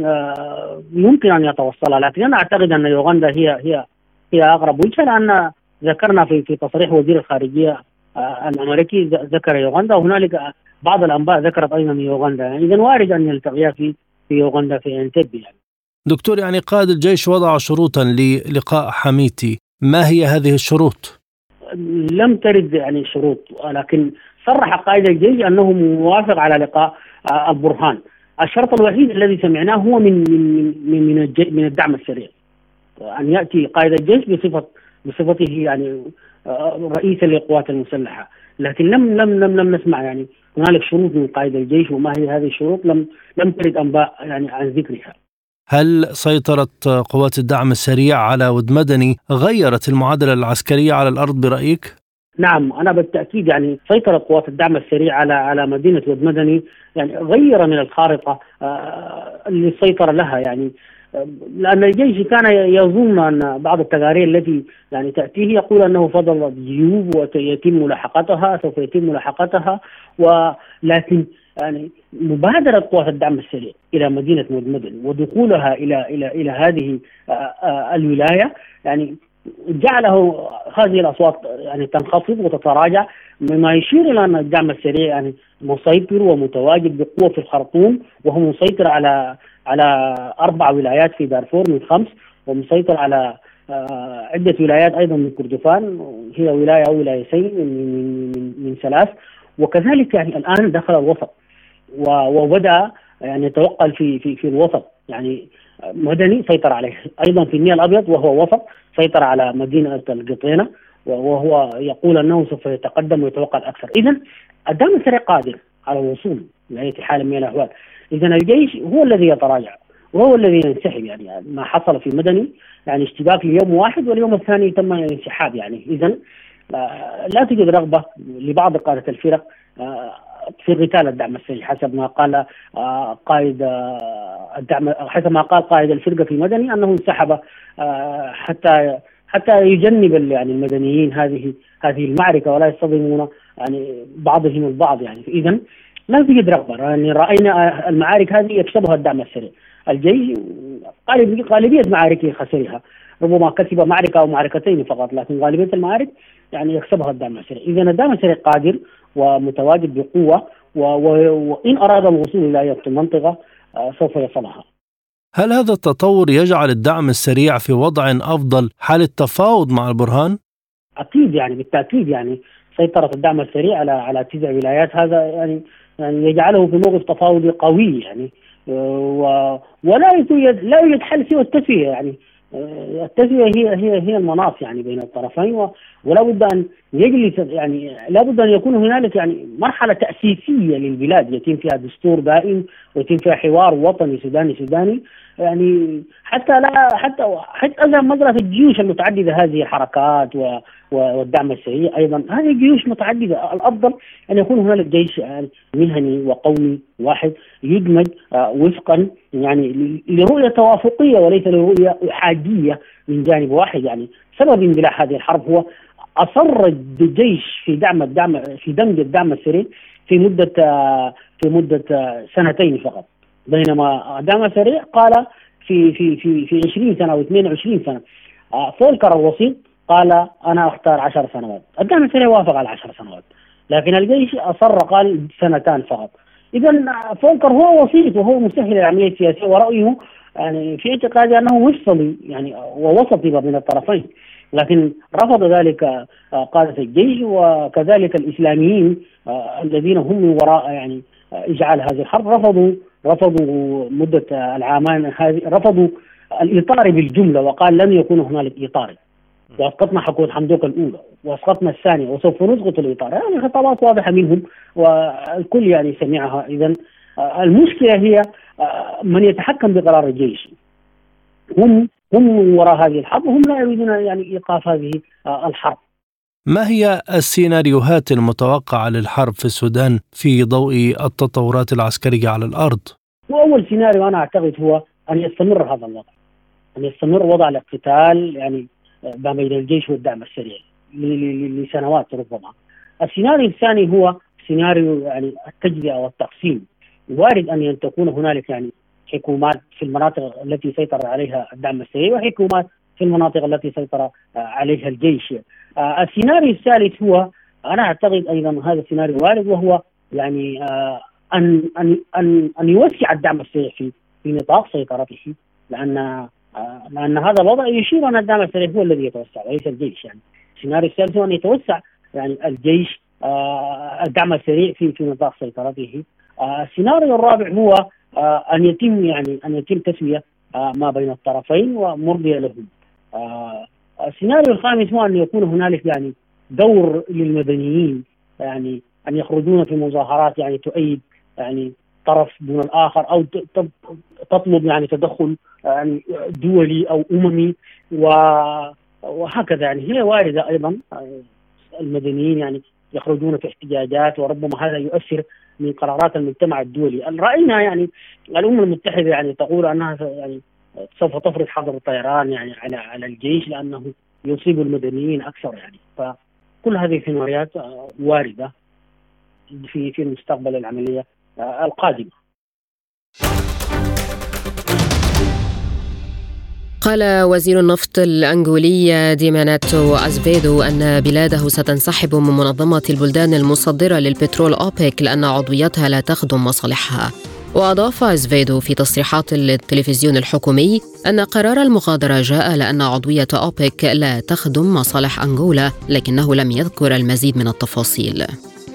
آه يمكن أن يتوصلا لكن أنا أعتقد أن أوغندا هي هي هي أقرب وجهة لأن ذكرنا في في تصريح وزير الخارجية آه الأمريكي ذكر اوغندا وهنالك بعض الأنباء ذكرت أيضا يوغندا. يعني اذا وارد أن يلتقيا في في يوغندا في انتبه يعني دكتور يعني قائد الجيش وضع شروطا للقاء حميتي. ما هي هذه الشروط؟ لم ترد يعني شروط ولكن صرح قائد الجيش أنه موافق على لقاء آه، البرهان. الشرط الوحيد الذي سمعناه هو من من من من, من الدعم السريع. ان يأتي قائد الجيش بصفة بصفته يعني آه، رئيسا للقوات المسلحة. لكن لم لم لم لم نسمع يعني هنالك شروط من قائد الجيش وما هي هذه الشروط لم لم ترد أنباء يعني عن ذكرها. هل سيطرة قوات الدعم السريع على ود مدني غيرت المعادلة العسكرية على الأرض برأيك؟ نعم أنا بالتأكيد يعني سيطرت قوات الدعم السريع على على مدينة ود مدني يعني غير من الخارطة آه، اللي سيطر لها يعني. آه، لأن الجيش كان يظن أن بعض التقارير التي يعني تأتيه يقول أنه فضلت جيوب ويتم ملاحقتها سوف يتم ملاحقتها ولكن يعني مبادرة قوات الدعم السريع إلى مدينة مدمدن ودخولها إلى إلى إلى هذه آه، الولاية يعني جعله هذه الأصوات يعني تنخفض وتتراجع مما يشير إلى أن الدعم السريع يعني مسيطر ومتواجد بقوة في الخرطوم وهو مسيطر على على أربع ولايات في دارفور من خمس ومسيطر على آه، عدة ولايات أيضا من كردفان هي ولاية أو ولايتين من من من, من ثلاث وكذلك يعني الآن دخل الوسط وبدأ يعني يتوقل في في في الوسط. يعني مدني سيطر عليه. أيضا في النيل الأبيض وهو وسط سيطر على مدينة القطينه وهو يقول أنه سوف يتقدم ويتوقع أكثر اذا الدعم السريع قادر على الوصول لاي حال من الأحوال. اذا الجيش هو الذي يتراجع وهو الذي ينسحب يعني ما حصل في مدني يعني اشتباك ليوم واحد واليوم الثاني تم الانسحاب يعني. اذا آه، لا توجد رغبة لبعض قادة الفرق آه، في قتال الدعم السريع حسب ما قال آه، قائد الدعم حسب ما قال قائد الفرقة في مدني أنه انسحب حتى حتى يجنب يعني المدنيين هذه هذه المعركة ولا يصطدمون يعني بعضهم البعض يعني. اذا لا توجد رغبة. يعني رأينا المعارك هذه يكسبها الدعم السريع. الجيش غالبيه معاركه خسرها. ربما كسب معركة أو معركتين فقط لكن غالبيه المعارك يعني يكسبها الدعم السريع. اذا الدعم السريع قادر ومتواجد بقوة وإن أراد الوصول إلى أي المنطقة آه، سوف يصلها. هل هذا التطور يجعل الدعم السريع في وضع أفضل حال التفاوض مع البرهان؟ أكيد يعني بالتأكيد يعني. سيطرة الدعم السريع على على تسع ولايات هذا يعني يعني يجعله في موقف تفاوضي قوي يعني. آه، ولا يوجد لا يوجد حل سوى التسوية يعني. التسوية هي هي هي المناص يعني بين الطرفين ولا بد أن يجلس يعني لا بد أن يكون هنالك يعني مرحلة تأسيسية للبلاد. يتم فيها دستور دائم ويتم فيها حوار وطني سوداني سوداني. يعني حتى لا حتى حتى اذا مجرى الجيوش المتعددة هذه الحركات والدعم السريع أيضا. هذه جيوش متعدده الأفضل أن يكون هنالك جيش مهني وقومي واحد يدمج آه، وفقا يعني لرؤية توافقية وليس لرؤية إحادية من جانب واحد. يعني سبب اندلاع هذه الحرب هو أصر الجيش في دعم الدعم في دمج الدعم السريع في مدة آه، في مدة آه، سنتين فقط. بينما الدعم السريع قال في في في في 20 سنة أو 22 سنة. فولكر الوسيط قال أنا أختار 10 سنوات. الدعم السريع وافق على 10 سنوات. لكن الجيش أصر قال سنتان فقط. اذا فولكر هو وسيط وهو مسهل العملية السياسية ورأيه يعني في اعتقادي أنه مفصلي يعني ووسطي بين الطرفين. لكن رفض ذلك آه، قادة الجيش وكذلك الإسلاميين آه، الذين هم من وراء يعني آه، إجعال هذه الحرب رفضوا رفضوا مدة العامان هذه رفضوا الإطار بالجملة وقال لن يكون هنالك إطار. وأسقطنا حكومه حمدوك الأولى وأسقطنا الثانية وسوف نسقط الإطار. يعني خطابات واضحة منهم والكل يعني سمعها. اذا آه، المشكلة هي آه، من يتحكم بقرار الجيش. هم هم وراء هذه الحرب وهم لا يريدون يعني إيقاف هذه آه، الحرب. ما هي السيناريوهات المتوقعة للحرب في السودان في ضوء التطورات العسكرية على الأرض؟ وأول سيناريو أنا أعتقد هو أن يستمر هذا الوضع أن يستمر وضع الاقتتال يعني ما بين الجيش والدعم السريع لسنوات ربما السيناريو الثاني هو سيناريو يعني التجزئة والتقسيم وارد أن تكون هنالك يعني حكومات في المناطق التي سيطر عليها الدعم السريع وحكومات في المناطق التي سيطر عليها الجيش. السيناريو الثالث هو أنا أعتقد أيضا هذا السيناريو وارد وهو يعني آه، أن أن أن أن يوسع الدعم السريع في في نطاق سيطرته لأن آه، لأن هذا الوضع يشير أن الدعم السريع هو الذي يتوسع وليس الجيش يعني. السيناريو الثالث هو أن يتوسع يعني الجيش الدعم السريع في في نطاق سيطرته. السيناريو الرابع هو أن يتم يعني أن يتم تسوية ما بين الطرفين ومرضيه لهم. السيناريو الخامس هو أن يكون هنالك يعني دور للمدنيين يعني أن يخرجون في مظاهرات يعني تؤيد يعني طرف دون الآخر أو تطلب يعني تدخل يعني دولي أو أممي وهكذا يعني. هي واردة أيضا المدنيين يعني يخرجون في احتجاجات وربما هذا يؤثر من قرارات المجتمع الدولي. رأينا يعني الأمم المتحدة يعني تقول أنها يعني سوف تفرض حظر الطيران يعني على على الجيش لأنه يصيب المدنيين أكثر يعني فكل هذه السيناريوهات واردة في في المستقبل العملية القادمة. قال وزير النفط الأنغولي ديماناتو أزفيدو أن بلاده ستنسحب من منظمة البلدان المصدرة للبترول أوبك لأن عضويتها لا تخدم مصالحها وأضاف أزفيدو في تصريحات للتلفزيون الحكومي أن قرار المغادرة جاء لأن عضوية أوبك لا تخدم مصالح أنغولا لكنه لم يذكر المزيد من التفاصيل.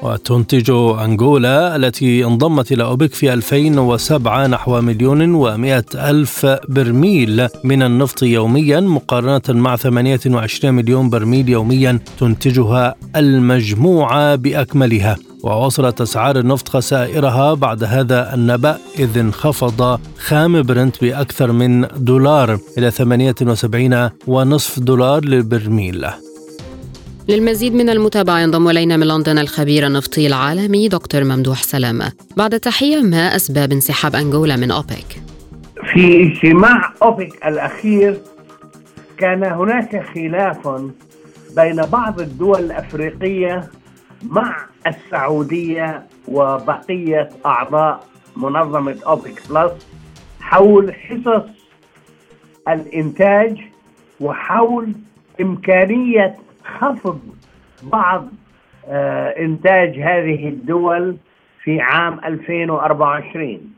وتنتج أنغولا التي انضمت إلى أوبك في 2007 نحو مليون ومائة ألف برميل. من النفط يوميا مقارنة مع 28 مليون برميل يوميا تنتجها المجموعة بأكملها. ووصلت أسعار النفط خسائرها بعد هذا النبأ إذ انخفض خام برنت بأكثر من دولار إلى 78 ونصف دولار للبرميل للمزيد من المتابعة ينضم إلينا من لندن الخبير النفطي العالمي دكتور ممدوح سلامة بعد تحية ما أسباب انسحاب أنغولا من أوبك؟ في اجتماع أوبك الأخير كان هناك خلاف بين بعض الدول الأفريقية مع السعودية وبقية أعضاء منظمة أوبك بلس حول حصص الإنتاج وحول إمكانية خفض بعض آه، إنتاج هذه الدول في عام 2024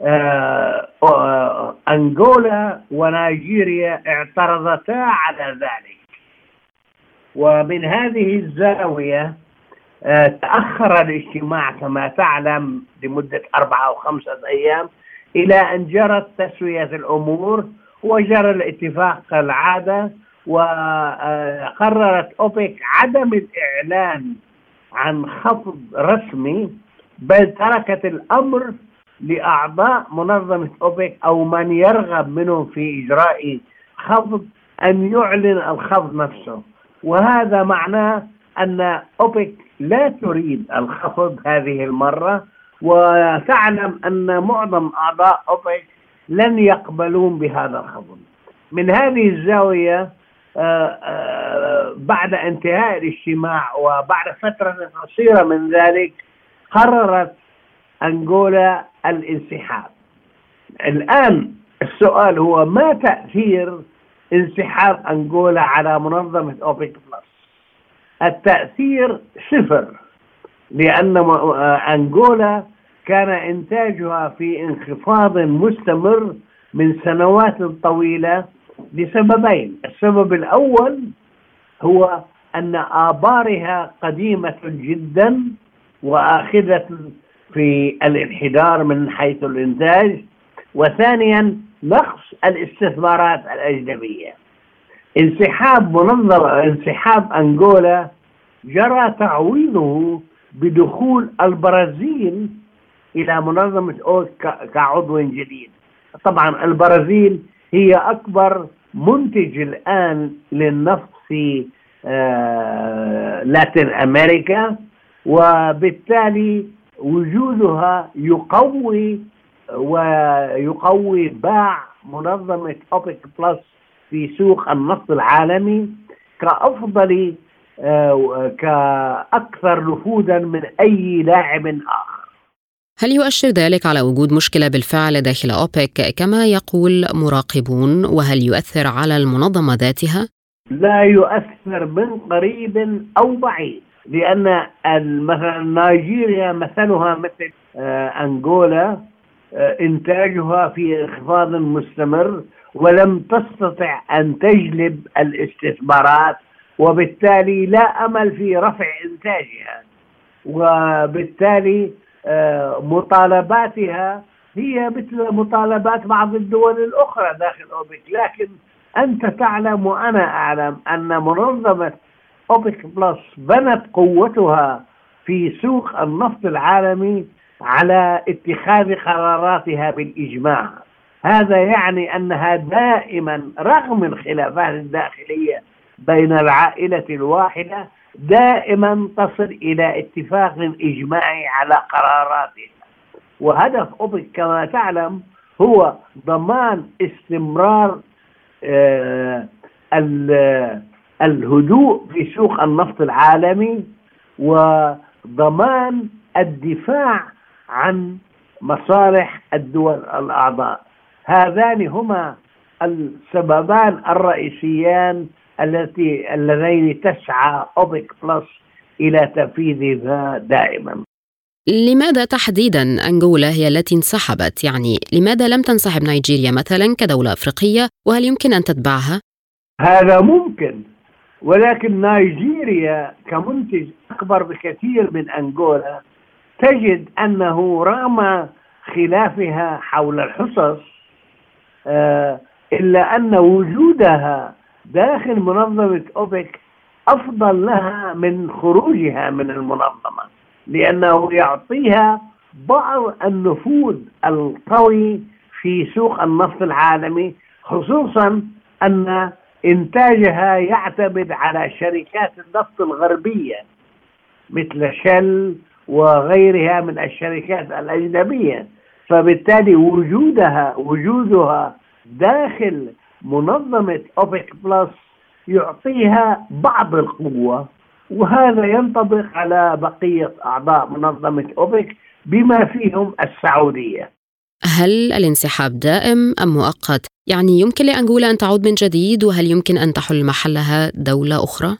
آه، آه، أنغولا ونيجيريا اعترضتا على ذلك. ومن هذه الزاوية تأخر الاجتماع كما تعلم لمدة أربعة أو خمسة أيام إلى أن جرت تسوية الأمور وجرى الاتفاق كالعادة وقررت أوبك عدم الإعلان عن خفض رسمي بل تركت الأمر لأعضاء منظمة أوبك أو من يرغب منهم في إجراء خفض أن يعلن الخفض نفسه. وهذا معناه أن أوبك لا تريد الخفض هذه المرة وتعلم أن معظم أعضاء أوبك لن يقبلون بهذا الخفض. من هذه الزاوية آه، آه، بعد انتهاء الاجتماع وبعد فترة قصيرة من ذلك قررت أنغولا الانسحاب. الآن السؤال هو ما تأثير انسحاب أنغولا على منظمة أوبك؟ التأثير صفر لأن آه، أنغولا كان إنتاجها في انخفاض مستمر من سنوات طويلة لسببين. السبب الأول هو أن آبارها قديمة جدا وآخذة في الانحدار من حيث الإنتاج وثانيا نقص الاستثمارات الأجنبية. انسحاب منظمة انسحاب أنغولا جرى تعويضه بدخول البرازيل إلى منظمة أوك كعضو جديد. طبعا البرازيل هي أكبر منتج الآن للنفط في آه، لاتين أمريكا وبالتالي وجودها يقوي ويقوي باع منظمة أوبك بلس في سوق النفط العالمي كأفضل آه، كأكثر نفوذا من أي لاعب آخر هل يؤشر ذلك على وجود مشكلة بالفعل داخل أوبك كما يقول مراقبون وهل يؤثر على المنظمة ذاتها؟ لا يؤثر من قريب أو بعيد لأن مثلا نيجيريا مثلها مثل آه، أنغولا آه، إنتاجها في انخفاض مستمر ولم تستطع أن تجلب الاستثمارات وبالتالي لا أمل في رفع إنتاجها. وبالتالي آه، مطالباتها هي مثل مطالبات بعض الدول الأخرى داخل أوبك. لكن أنت تعلم وأنا أعلم أن منظمة أوبك بلس بنت قوتها في سوق النفط العالمي على اتخاذ قراراتها بالإجماع. هذا يعني أنها دائما رغم الخلافات الداخلية بين العائلة الواحدة دائما تصل إلى اتفاق إجماعي على قراراتها. وهدف أوبك كما تعلم هو ضمان استمرار آه الهدوء في سوق النفط العالمي وضمان الدفاع عن مصالح الدول الأعضاء. هذان هما السببان الرئيسيان التي اللذين تسعى أوبك بلس إلى تنفيذها دائما لماذا تحديدا أنغولا هي التي انسحبت؟ يعني لماذا لم تنسحب نيجيريا مثلا كدولة أفريقية وهل يمكن أن تتبعها؟ هذا ممكن ولكن نيجيريا كمنتج أكبر بكثير من أنغولا تجد أنه رغم خلافها حول الحصص إلا أن وجودها داخل منظمة أوبك أفضل لها من خروجها من المنظمة لأنه يعطيها بعض النفوذ القوي في سوق النفط العالمي خصوصا أن إنتاجها يعتمد على شركات النفط الغربية مثل شل وغيرها من الشركات الأجنبية. فبالتالي وجودها وجودها داخل منظمة أوبك بلس يعطيها بعض القوة وهذا ينطبق على بقية أعضاء منظمة أوبك بما فيهم السعودية هل الانسحاب دائم أم مؤقت؟ يعني يمكن لأنغولا أن تعود من جديد وهل يمكن أن تحل محلها دولة أخرى؟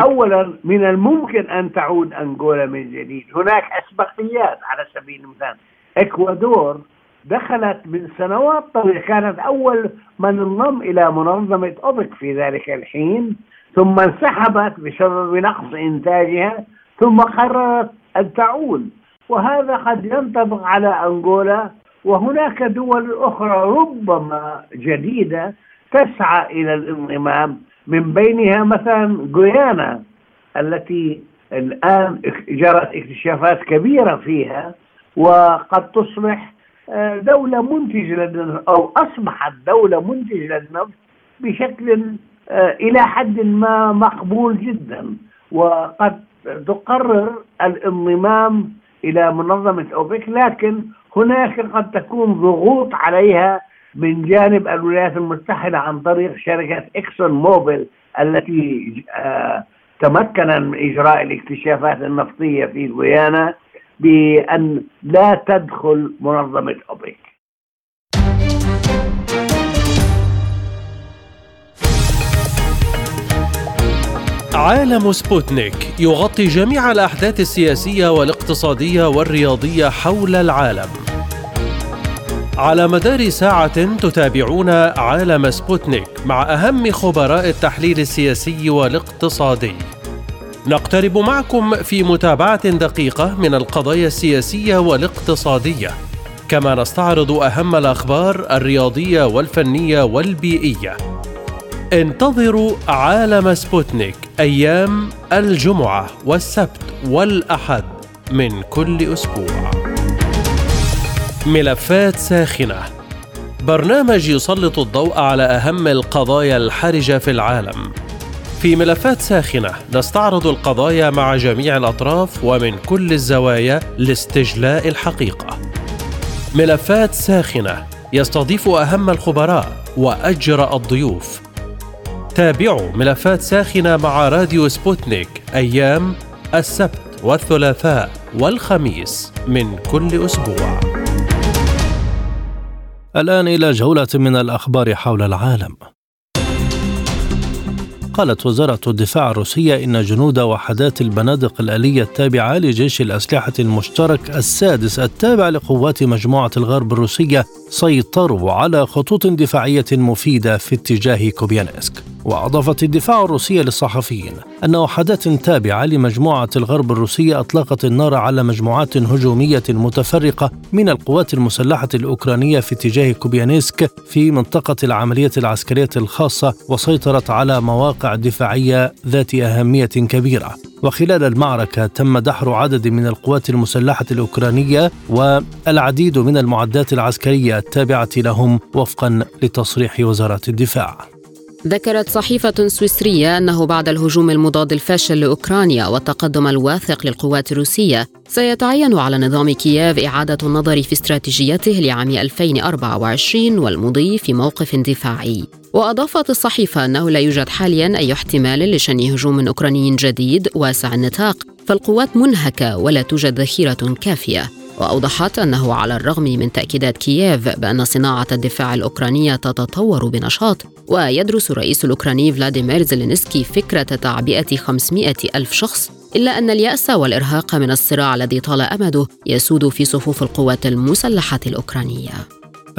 أولا من الممكن أن تعود أنغولا من جديد هناك أسبقيات على سبيل المثال إكوادور دخلت من سنوات طويلة. كانت أول من انضم إلى منظمة أوبك في ذلك الحين ثم انسحبت بسبب نقص إنتاجها ثم قررت أن تعود. وهذا قد ينطبق على أنغولا وهناك دول أخرى ربما جديدة تسعى إلى الانضمام. من بينها مثلا غيانا التي الآن جرت اكتشافات كبيرة فيها. وقد تصبح آه، دولة منتجة للنفط أو أصبحت دولة منتجة للنفط بشكل آه، إلى حد ما مقبول جدا. وقد تقرر الانضمام إلى منظمة أوبك لكن هناك قد تكون ضغوط عليها من جانب الولايات المتحدة عن طريق شركة إكسون موبيل التي آه، تمكن من إجراء الاكتشافات النفطية في غيانا بأن لا تدخل منظمة أوبك. عالم سبوتنيك يغطي جميع الأحداث السياسية والاقتصادية والرياضية حول العالم. على مدار ساعة تتابعون عالم سبوتنيك مع أهم خبراء التحليل السياسي والاقتصادي. نقترب معكم في متابعة دقيقة من القضايا السياسية والاقتصادية. كما نستعرض أهم الأخبار الرياضية والفنية والبيئية. انتظروا عالم سبوتنيك أيام الجمعة والسبت والأحد من كل أسبوع. ملفات ساخنة. برنامج يسلط الضوء على أهم القضايا الحرجة في العالم. في ملفات ساخنة نستعرض القضايا مع جميع الأطراف ومن كل الزوايا لاستجلاء الحقيقة. ملفات ساخنة يستضيف أهم الخبراء وأجرأ الضيوف. تابعوا ملفات ساخنة مع راديو سبوتنيك أيام السبت والثلاثاء والخميس من كل أسبوع. الآن إلى جولة من الأخبار حول العالم. قالت وزارة الدفاع الروسية إن جنود وحدات البنادق الآلية التابعة لجيش الأسلحة المشترك السادس التابع لقوات مجموعة الغرب الروسية سيطروا على خطوط دفاعية مفيدة في اتجاه كوبيانسك. وأضافت الدفاع الروسية للصحفيين أن وحدات تابعة لمجموعة الغرب الروسية أطلقت النار على مجموعات هجومية متفرقة من القوات المسلحة الأوكرانية في اتجاه كوبيانسك في منطقة العملية العسكرية الخاصة وسيطرت على مواقع دفاعية ذات أهمية كبيرة. وخلال المعركة تم دحر عدد من القوات المسلحة الأوكرانية والعديد من المعدات العسكرية التابعة لهم وفقا لتصريح وزارة الدفاع. ذكرت صحيفة سويسرية أنه بعد الهجوم المضاد الفاشل لأوكرانيا والتقدم الواثق للقوات الروسية سيتعين على نظام كييف إعادة النظر في استراتيجيته لعام 2024 والمضي في موقف دفاعي. وأضافت الصحيفة أنه لا يوجد حاليا أي احتمال لشن هجوم أوكراني جديد واسع النطاق فالقوات منهكة ولا توجد ذخيرة كافية. وأوضحت أنه على الرغم من تأكيدات كييف بأن صناعة الدفاع الأوكرانية تتطور بنشاط ويدرس الرئيس الأوكراني فلاديمير زيلينسكي فكرة تعبئة 500 ألف شخص إلا أن اليأس والإرهاق من الصراع الذي طال أمده يسود في صفوف القوات المسلحة الأوكرانية.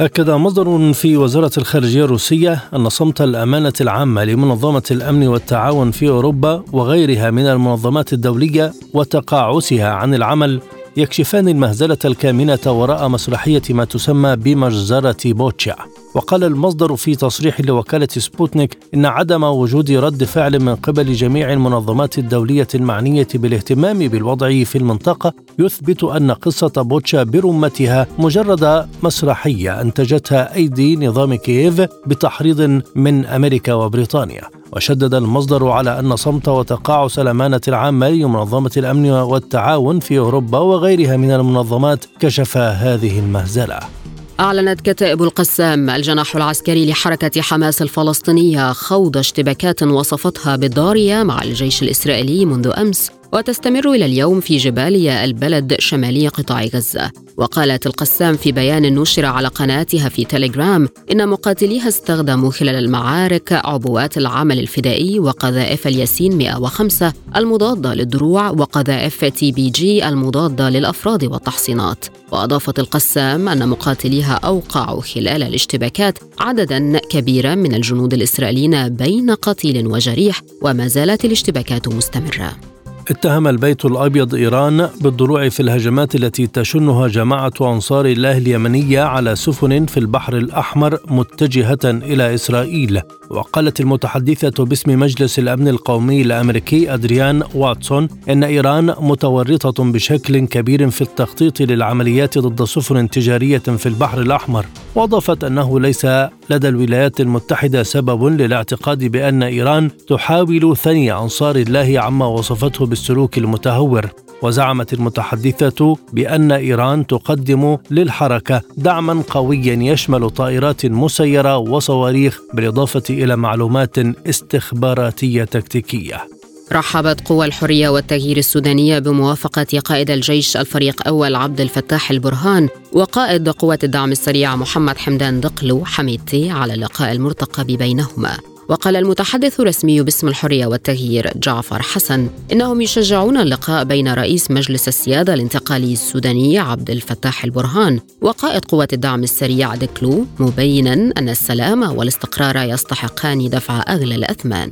أكد مصدر في وزارة الخارجية الروسية أن صمت الأمانة العامة لمنظمة الأمن والتعاون في أوروبا وغيرها من المنظمات الدولية وتقاعسها عن العمل يكشفان المهزلة الكامنة وراء مسرحية ما تسمى بمجزرة بوتشا. وقال المصدر في تصريح لوكالة سبوتنيك إن عدم وجود رد فعل من قبل جميع المنظمات الدولية المعنية بالاهتمام بالوضع في المنطقة يثبت أن قصة بوتشا برمتها مجرد مسرحية أنتجتها أيدي نظام كييف بتحريض من أمريكا وبريطانيا. وشدد المصدر على أن صمت وتقاعس الأمانة العامة لمنظمة الأمن والتعاون في أوروبا وغيرها من المنظمات كشفا هذه المهزلة. أعلنت كتائب القسام الجناح العسكري لحركة حماس الفلسطينية خوض اشتباكات وصفتها بالضارية مع الجيش الإسرائيلي منذ أمس. وتستمر إلى اليوم في جباليا البلد شمالي قطاع غزة. وقالت القسام في بيان نشر على قناتها في تيليجرام إن مقاتليها استخدموا خلال المعارك عبوات العمل الفدائي وقذائف الياسين 105 المضادة للدروع وقذائف تي بي جي المضادة للأفراد والتحصينات. وأضافت القسام أن مقاتليها أوقعوا خلال الاشتباكات عددا كبيرا من الجنود الإسرائيليين بين قتيل وجريح وما زالت الاشتباكات مستمرة. اتهم البيت الأبيض إيران بالضلوع في الهجمات التي تشنها جماعة أنصار الله اليمنيه على سفن في البحر الأحمر متجهة إلى إسرائيل. وقالت المتحدثة باسم مجلس الأمن القومي الأمريكي أدريان واتسون إن إيران متورطة بشكل كبير في التخطيط للعمليات ضد سفن تجارية في البحر الأحمر. وأضافت أنه ليس لدى الولايات المتحدة سبب للاعتقاد بأن إيران تحاول ثني أنصار الله عما وصفته بالسلوك المتهور. وزعمت المتحدثة بأن إيران تقدم للحركة دعما قويا يشمل طائرات مسيرة وصواريخ بالإضافة إلى معلومات استخباراتية تكتيكية. رحبت قوى الحرية والتغيير السودانية بموافقة قائد الجيش الفريق أول عبد الفتاح البرهان وقائد قوات الدعم السريع محمد حمدان دقلو حميدتي على اللقاء المرتقب بينهما. وقال المتحدث الرسمي باسم الحرية والتغيير جعفر حسن إنهم يشجعون اللقاء بين رئيس مجلس السيادة الانتقالي السوداني عبد الفتاح البرهان وقائد قوات الدعم السريع دكلو مبينا أن السلام والاستقرار يستحقان دفع أغلى الأثمان.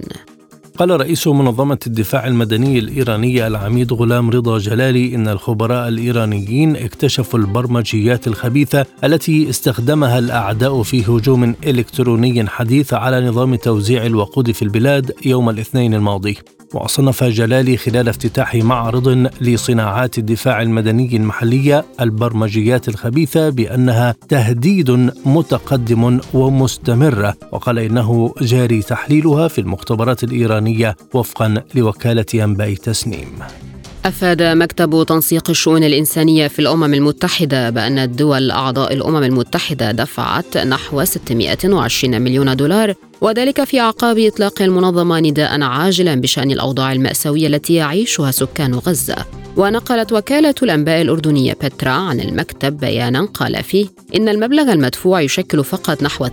قال رئيس منظمة الدفاع المدني الإيرانية العميد غلام رضا جلالي إن الخبراء الإيرانيين اكتشفوا البرمجيات الخبيثة التي استخدمها الأعداء في هجوم إلكتروني حديث على نظام توزيع الوقود في البلاد يوم الاثنين الماضي. وصنف جلالي خلال افتتاح معرض لصناعات الدفاع المدني المحلية البرمجيات الخبيثة بأنها تهديد متقدم ومستمر. وقال إنه جاري تحليلها في المختبرات الإيرانية وفقا لوكالة أنباء تسنيم. أفاد مكتب تنسيق الشؤون الإنسانية في الأمم المتحدة بأن الدول أعضاء الأمم المتحدة دفعت نحو 620 مليون دولار وذلك في أعقاب إطلاق المنظمة نداء عاجلا بشأن الأوضاع المأساوية التي يعيشها سكان غزة. ونقلت وكالة الأنباء الأردنية بترا عن المكتب بيانا قال فيه إن المبلغ المدفوع يشكل فقط نحو 52%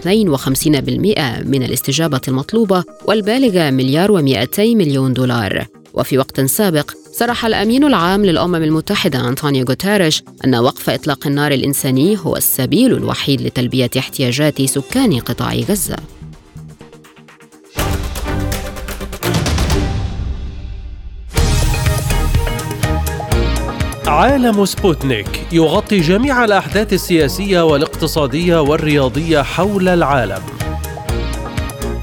من الاستجابة المطلوبة والبالغة مليار و200 مليون دولار. وفي وقت سابق صرح الأمين العام للأمم المتحدة أنطونيو غوتيريش أن وقف إطلاق النار الإنساني هو السبيل الوحيد لتلبية احتياجات سكان قطاع غزة. عالم سبوتنيك يغطي جميع الأحداث السياسية والاقتصادية والرياضية حول العالم.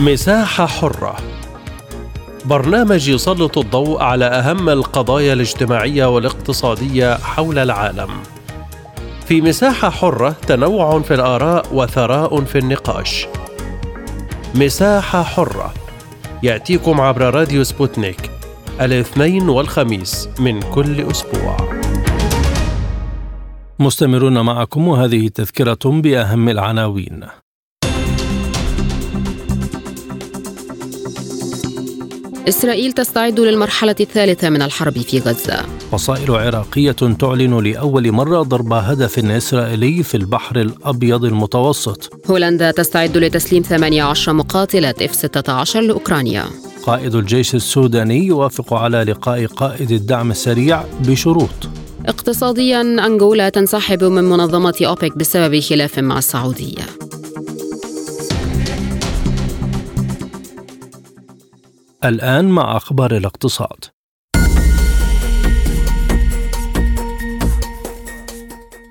مساحة حرة برنامج يسلط الضوء على أهم القضايا الاجتماعية والاقتصادية حول العالم. في مساحة حرة تنوع في الآراء وثراء في النقاش. مساحة حرة يأتيكم عبر راديو سبوتنيك الاثنين والخميس من كل أسبوع. مستمرون معكم وهذه تذكرة بأهم العناوين. إسرائيل تستعد للمرحلة الثالثة من الحرب في غزة. فصائل عراقية تعلن لأول مرة ضرب هدف إسرائيلي في البحر الأبيض المتوسط. هولندا تستعد لتسليم 18 مقاتلة F-16 لأوكرانيا. قائد الجيش السوداني يوافق على لقاء قائد الدعم السريع بشروط. اقتصاديا أنغولا تنسحب من منظمة أوبك بسبب خلاف مع السعودية. الآن مع أخبار الاقتصاد.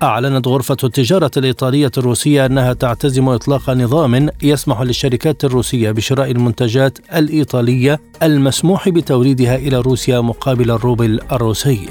أعلنت غرفة التجارة الإيطالية الروسية أنها تعتزم إطلاق نظام يسمح للشركات الروسية بشراء المنتجات الإيطالية المسموح بتوريدها إلى روسيا مقابل الروبل الروسي.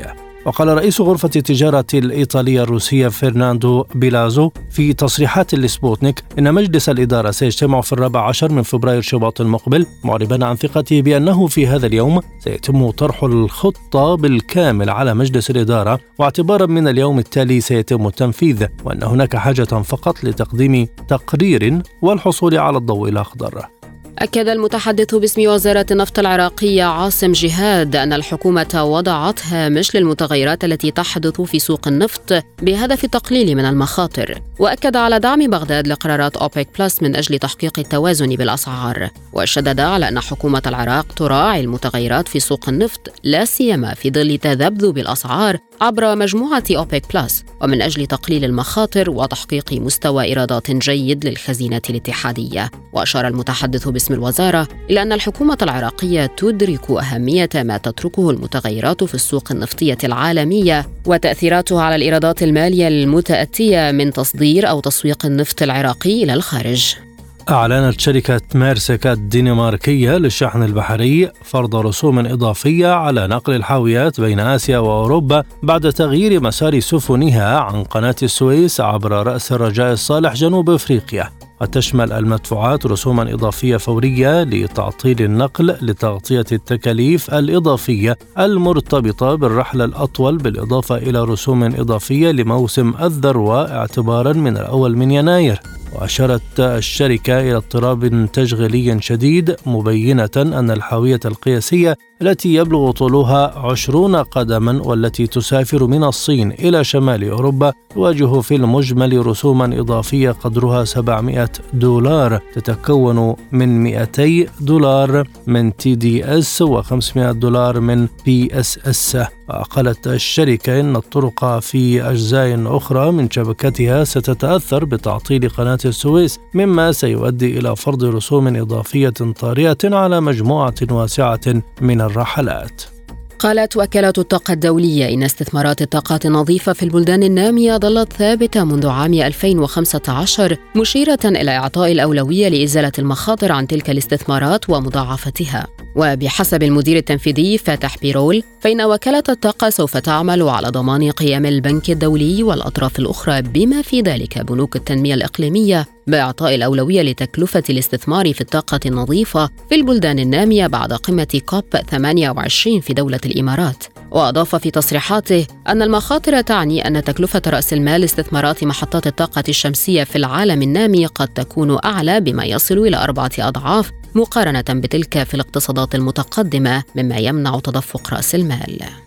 وقال رئيس غرفة التجارة الإيطالية الروسية فرناندو بيلازو في تصريحات لسبوتنيك إن مجلس الإدارة سيجتمع في الرابع عشر من فبراير شباط المقبل معربا عن ثقته بأنه في هذا اليوم سيتم طرح الخطة بالكامل على مجلس الإدارة واعتبارا من اليوم التالي سيتم التنفيذ وأن هناك حاجة فقط لتقديم تقرير والحصول على الضوء الأخضر. أكد المتحدث باسم وزارة النفط العراقية عاصم جهاد أن الحكومة وضعت هامش للمتغيرات التي تحدث في سوق النفط بهدف التقليل من المخاطر وأكد على دعم بغداد لقرارات أوبيك بلس من أجل تحقيق التوازن بالأسعار وشدد على أن حكومة العراق تراعي المتغيرات في سوق النفط لا سيما في ظل تذبذب الأسعار عبر مجموعة أوبيك بلس ومن أجل تقليل المخاطر وتحقيق مستوى إيرادات جيد للخزينة الاتحادية. وأشار المتحدث باسم الوزارة إلى أن الحكومة العراقية تدرك أهمية ما تتركه المتغيرات في السوق النفطية العالمية وتأثيراتها على الإيرادات المالية المتأتية من تصدير أو تسويق النفط العراقي إلى الخارج. أعلنت شركة ميرسك الدنماركية للشحن البحري فرض رسوم إضافية على نقل الحاويات بين آسيا وأوروبا بعد تغيير مسار سفنها عن قناة السويس عبر رأس الرجاء الصالح جنوب أفريقيا. وتشمل المدفوعات رسوما إضافية فورية لتعطيل النقل لتغطية التكاليف الإضافية المرتبطة بالرحلة الأطول بالإضافة إلى رسوم إضافية لموسم الذروة اعتبارا من الأول من يناير. وأشارت الشركة إلى اضطراب تشغيلي شديد مبينة أن الحاوية القياسية التي يبلغ طولها عشرون قدما والتي تسافر من الصين إلى شمال أوروبا تواجه في المجمل رسوما إضافية قدرها 700 دولار تتكون من 200 دولار من TDS و500 دولار من PSS وقالت الشركة إن الطرق في أجزاء أخرى من شبكتها ستتأثر بتعطيل قناة السويس مما سيؤدي إلى فرض رسوم إضافية طارئة على مجموعة واسعة من الرحلات. قالت وكالة الطاقة الدولية إن استثمارات الطاقات النظيفة في البلدان النامية ظلت ثابتة منذ عام 2015 مشيرة إلى إعطاء الأولوية لإزالة المخاطر عن تلك الاستثمارات ومضاعفتها. وبحسب المدير التنفيذي فاتح بيرول فإن وكالة الطاقة سوف تعمل على ضمان قيام البنك الدولي والأطراف الأخرى بما في ذلك بنوك التنمية الإقليمية. بإعطاء الأولوية لتكلفة الاستثمار في الطاقة النظيفة في البلدان النامية بعد قمة كوب 28 في دولة الإمارات. وأضاف في تصريحاته أن المخاطر تعني أن تكلفة رأس المال لاستثمارات محطات الطاقة الشمسية في العالم النامي قد تكون أعلى بما يصل إلى أربعة أضعاف مقارنة بتلك في الاقتصادات المتقدمة مما يمنع تدفق رأس المال.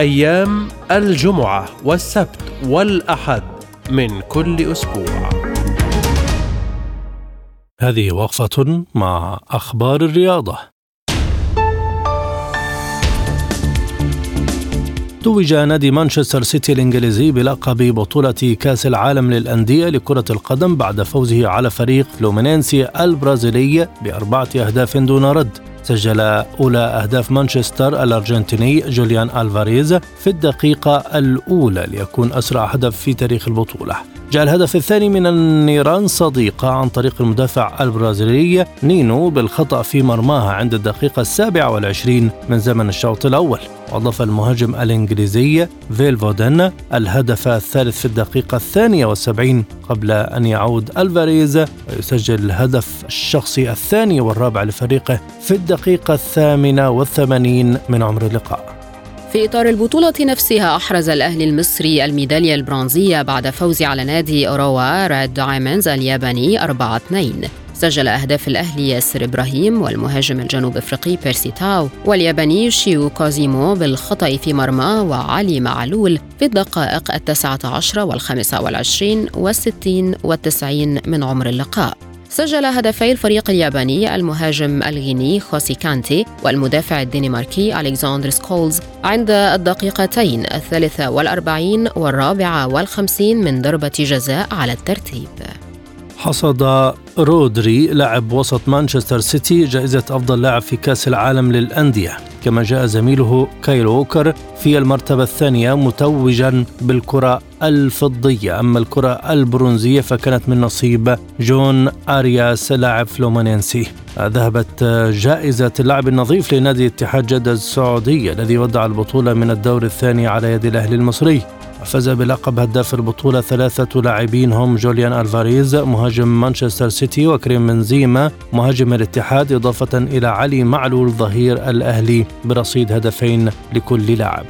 أيام الجمعة والسبت والأحد من كل أسبوع. هذه وقفة مع أخبار الرياضة. توج نادي مانشستر سيتي الإنجليزي بلقب بطولة كأس العالم للأندية لكرة القدم بعد فوزه على فريق فلومينينسي البرازيلي بأربعة أهداف دون رد سجل أولى أهداف مانشستر الأرجنتيني جوليان ألفاريز في الدقيقة الأولى ليكون أسرع هدف في تاريخ البطولة. جاء الهدف الثاني من نيران صديقة عن طريق المدافع البرازيلي نينو بالخطأ في مرماه عند الدقيقة السابعة والعشرين من زمن الشوط الأول. وأضاف المهاجم الإنجليزي فيل فودن الهدف الثالث في الدقيقة الثانية والسبعين قبل أن يعود ألفاريز ويسجل الهدف الشخصي الثاني والرابع لفريقه في الدقيقة الثامنة والثمانين من عمر اللقاء. في إطار البطولة نفسها أحرز الأهلي المصري الميدالية البرونزية بعد فوزه على نادي أوراوا ريد دايموندز الياباني 4-2 سجل أهداف الأهلي ياسر إبراهيم والمهاجم الجنوب أفريقي بيرسي تاو والياباني يوشيو كويزومي بالخطأ في مرماه وعلي معلول في الدقائق التاسعة عشرة والخامسة والعشرين والستين والتسعين من عمر اللقاء. سجل هدفي الفريق الياباني المهاجم الغيني خوسي كانتي والمدافع الدنماركي ألكسندر سكولز عند الدقيقتين الثالثة والأربعين والرابعة والخمسين من ضربة جزاء على الترتيب. حصد رودري لاعب وسط مانشستر سيتي جائزة أفضل لاعب في كأس العالم للأندية كما جاء زميله كايل ووكر في المرتبة الثانية متوجا بالكرة الفضية. أما الكرة البرونزية فكانت من نصيب جون أرياس لاعب فلومينينسي ذهبت جائزة اللاعب النظيف لنادي اتحاد جدة السعودي الذي ودع البطولة من الدور الثاني على يد الأهلي المصري. فاز بلقب هداف البطولة ثلاثة لاعبين هم جوليان ألفاريز مهاجم مانشستر سيتي وكريم بنزيما مهاجم الاتحاد إضافة إلى علي معلول ظهير الأهلي برصيد هدفين لكل لاعب.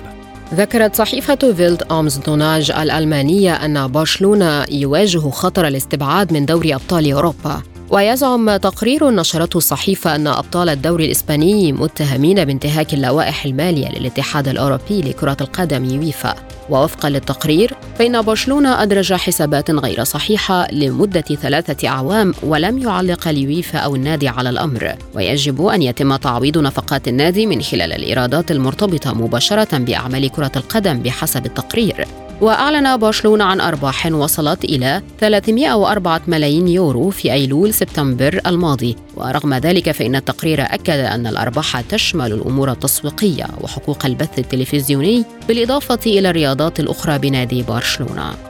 ذكرت صحيفة فيلت أم زونتاج الألمانية أن برشلونة يواجه خطر الاستبعاد من دوري أبطال أوروبا. ويزعم تقرير نشرته الصحيفة أن أبطال الدوري الإسباني متهمين بانتهاك اللوائح المالية للاتحاد الأوروبي لكرة القدم يويفا. ووفقا للتقرير فإن برشلونة أدرج حسابات غير صحيحة لمدة ثلاثة أعوام ولم يعلق اليويفا أو النادي على الأمر. ويجب أن يتم تعويض نفقات النادي من خلال الإيرادات المرتبطة مباشرة بأعمال كرة القدم بحسب التقرير. وأعلن برشلونة عن أرباح وصلت إلى 304 ملايين يورو في أيلول سبتمبر الماضي. ورغم ذلك فإن التقرير أكد أن الأرباح تشمل الأمور التسويقية وحقوق البث التلفزيوني بالإضافة إلى الرياضات الأخرى بنادي برشلونة.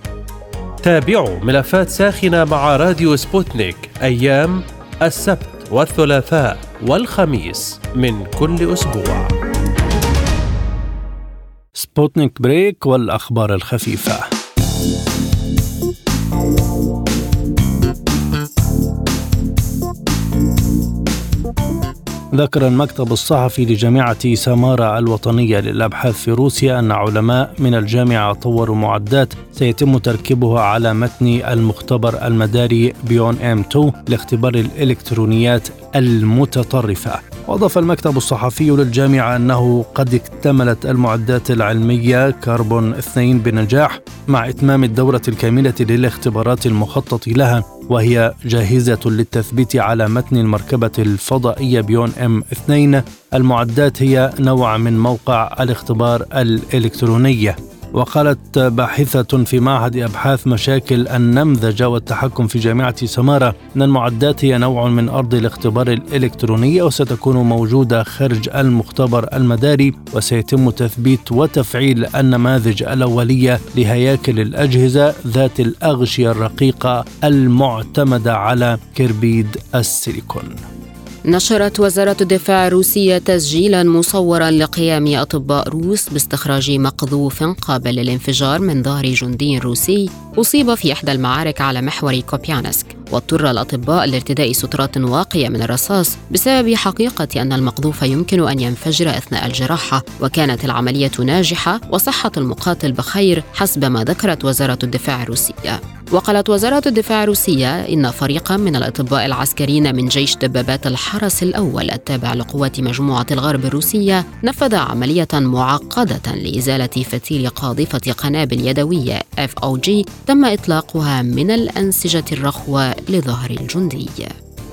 تابعوا ملفات ساخنة مع راديو سبوتنيك أيام السبت والثلاثاء والخميس من كل أسبوع. سبوتنيك break والأخبار الخفيفة. ذكر المكتب الصحفي لجامعة سامارا الوطنية للأبحاث في روسيا أن علماء من الجامعة طوروا معدات سيتم تركيبها على متن المختبر المداري بيون إم 2 لاختبار الإلكترونيات المتطرفة. وأضاف المكتب الصحفي للجامعة أنه قد اكتملت المعدات العلمية كربون 2 بنجاح مع إتمام الدورة الكاملة للاختبارات المخطط لها وهي جاهزة للتثبيت على متن المركبة الفضائية بيون إم 2 المعدات هي نوع من موقع الاختبار الإلكتروني وقالت باحثة في معهد أبحاث مشاكل النمذجة والتحكم في جامعة سمارة أن المعدات هي نوع من أرض الاختبار الإلكتروني وستكون موجودة خارج المختبر المداري وسيتم تثبيت وتفعيل النماذج الأولية لهياكل الأجهزة ذات الأغشية الرقيقة المعتمدة على كربيد السيليكون. نشرت وزارة الدفاع الروسية تسجيلا مصورا لقيام أطباء روس باستخراج مقذوف قابل للانفجار من ظهر جندي روسي أصيب في إحدى المعارك على محور كوبيانسك. واضطر الأطباء لارتداء سترات واقية من الرصاص بسبب حقيقة أن المقذوف يمكن أن ينفجر أثناء الجراحة وكانت العملية ناجحة وصحة المقاتل بخير حسب ما ذكرت وزارة الدفاع الروسية. وقالت وزارة الدفاع الروسية إن فريقا من الأطباء العسكريين من جيش دبابات الحرس الأول التابع لقوات مجموعة الغرب الروسية نفذ عملية معقدة لإزالة فتيل قاذفة قنابل يدوية FOG تم إطلاقها من الأنسجة الرخوة لظهر الجندي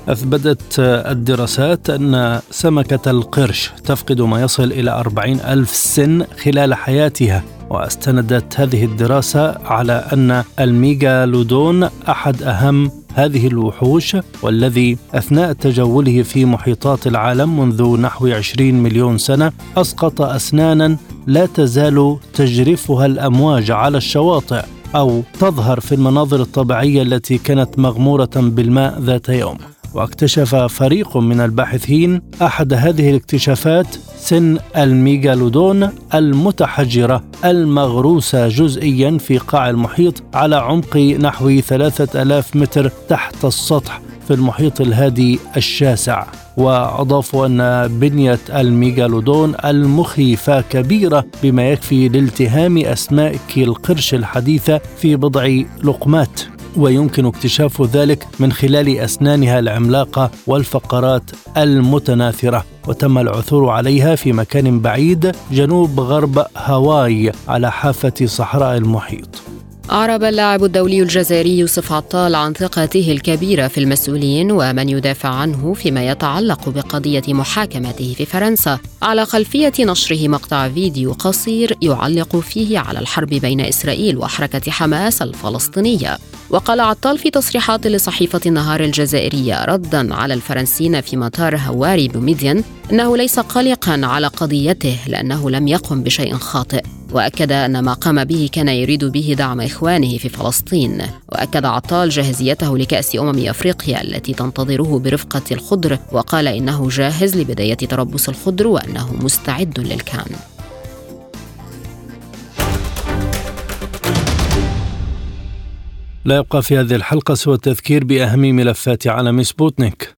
أثبتت الدراسات أن سمكة القرش تفقد ما يصل إلى أربعين ألف سن خلال حياتها واستندت هذه الدراسة على أن الميغالودون أحد أهم هذه الوحوش والذي أثناء تجوله في محيطات العالم منذ نحو 20 مليون سنة أسقط أسنانا لا تزال تجرفها الأمواج على الشواطئ. أو تظهر في المناظر الطبيعية التي كانت مغمورة بالماء ذات يوم. واكتشف فريق من الباحثين أحد هذه الاكتشافات سن الميغالودون المتحجرة المغروسة جزئيا في قاع المحيط على عمق نحو 3000 متر تحت السطح. في المحيط الهادي الشاسع. واضافوا أن بنية الميغالودون المخيفة كبيرة بما يكفي لالتهام اسماك القرش الحديثه في بضع لقمات. ويمكن اكتشاف ذلك من خلال أسنانها العملاقة والفقرات المتناثرة. وتم العثور عليها في مكان بعيد جنوب غرب هاواي على حافة صحراء المحيط. أعرب اللاعب الدولي الجزائري يوسف عطال عن ثقته الكبيرة في المسؤولين ومن يدافع عنه فيما يتعلق بقضية محاكمته في فرنسا. على خلفية نشره مقطع فيديو قصير يعلق فيه على الحرب بين إسرائيل وحركة حماس الفلسطينية. وقال عطال في تصريحات لصحيفة النهار الجزائرية ردا على الفرنسيين في مطار هواري بميديان أنه ليس قلقا على قضيته لأنه لم يقم بشيء خاطئ. وأكد أن ما قام به كان يريد به دعم إخوانه في فلسطين. وأكد عطال جاهزيته لكأس أمم أفريقيا التي تنتظره برفقة الخضر. وقال إنه جاهز لبداية تربص الخضر وأنه مستعد للكان. لا يبقى في هذه الحلقة سوى التذكير بأهم ملفات عالم سبوتنيك.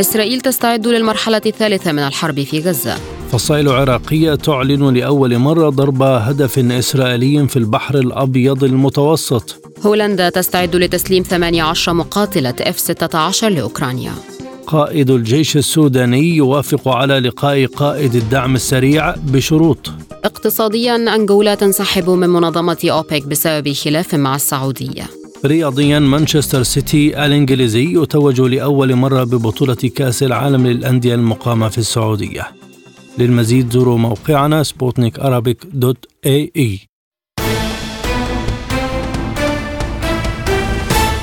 إسرائيل تستعد للمرحلة الثالثة من الحرب في غزة. فصائل عراقية تعلن لأول مرة ضرب هدف إسرائيلي في البحر الأبيض المتوسط. هولندا تستعد لتسليم 18 مقاتلة F-16 لأوكرانيا. قائد الجيش السوداني يوافق على لقاء قائد الدعم السريع بشروط. اقتصاديا أنغولا تنسحب من منظمة أوبك بسبب خلاف مع السعودية. رياضيا مانشستر سيتي الإنجليزي يتوج لأول مرة ببطولة كأس العالم للأندية المقامة في السعودية. للمزيد زوروا موقعنا سبوتنيك dot AE.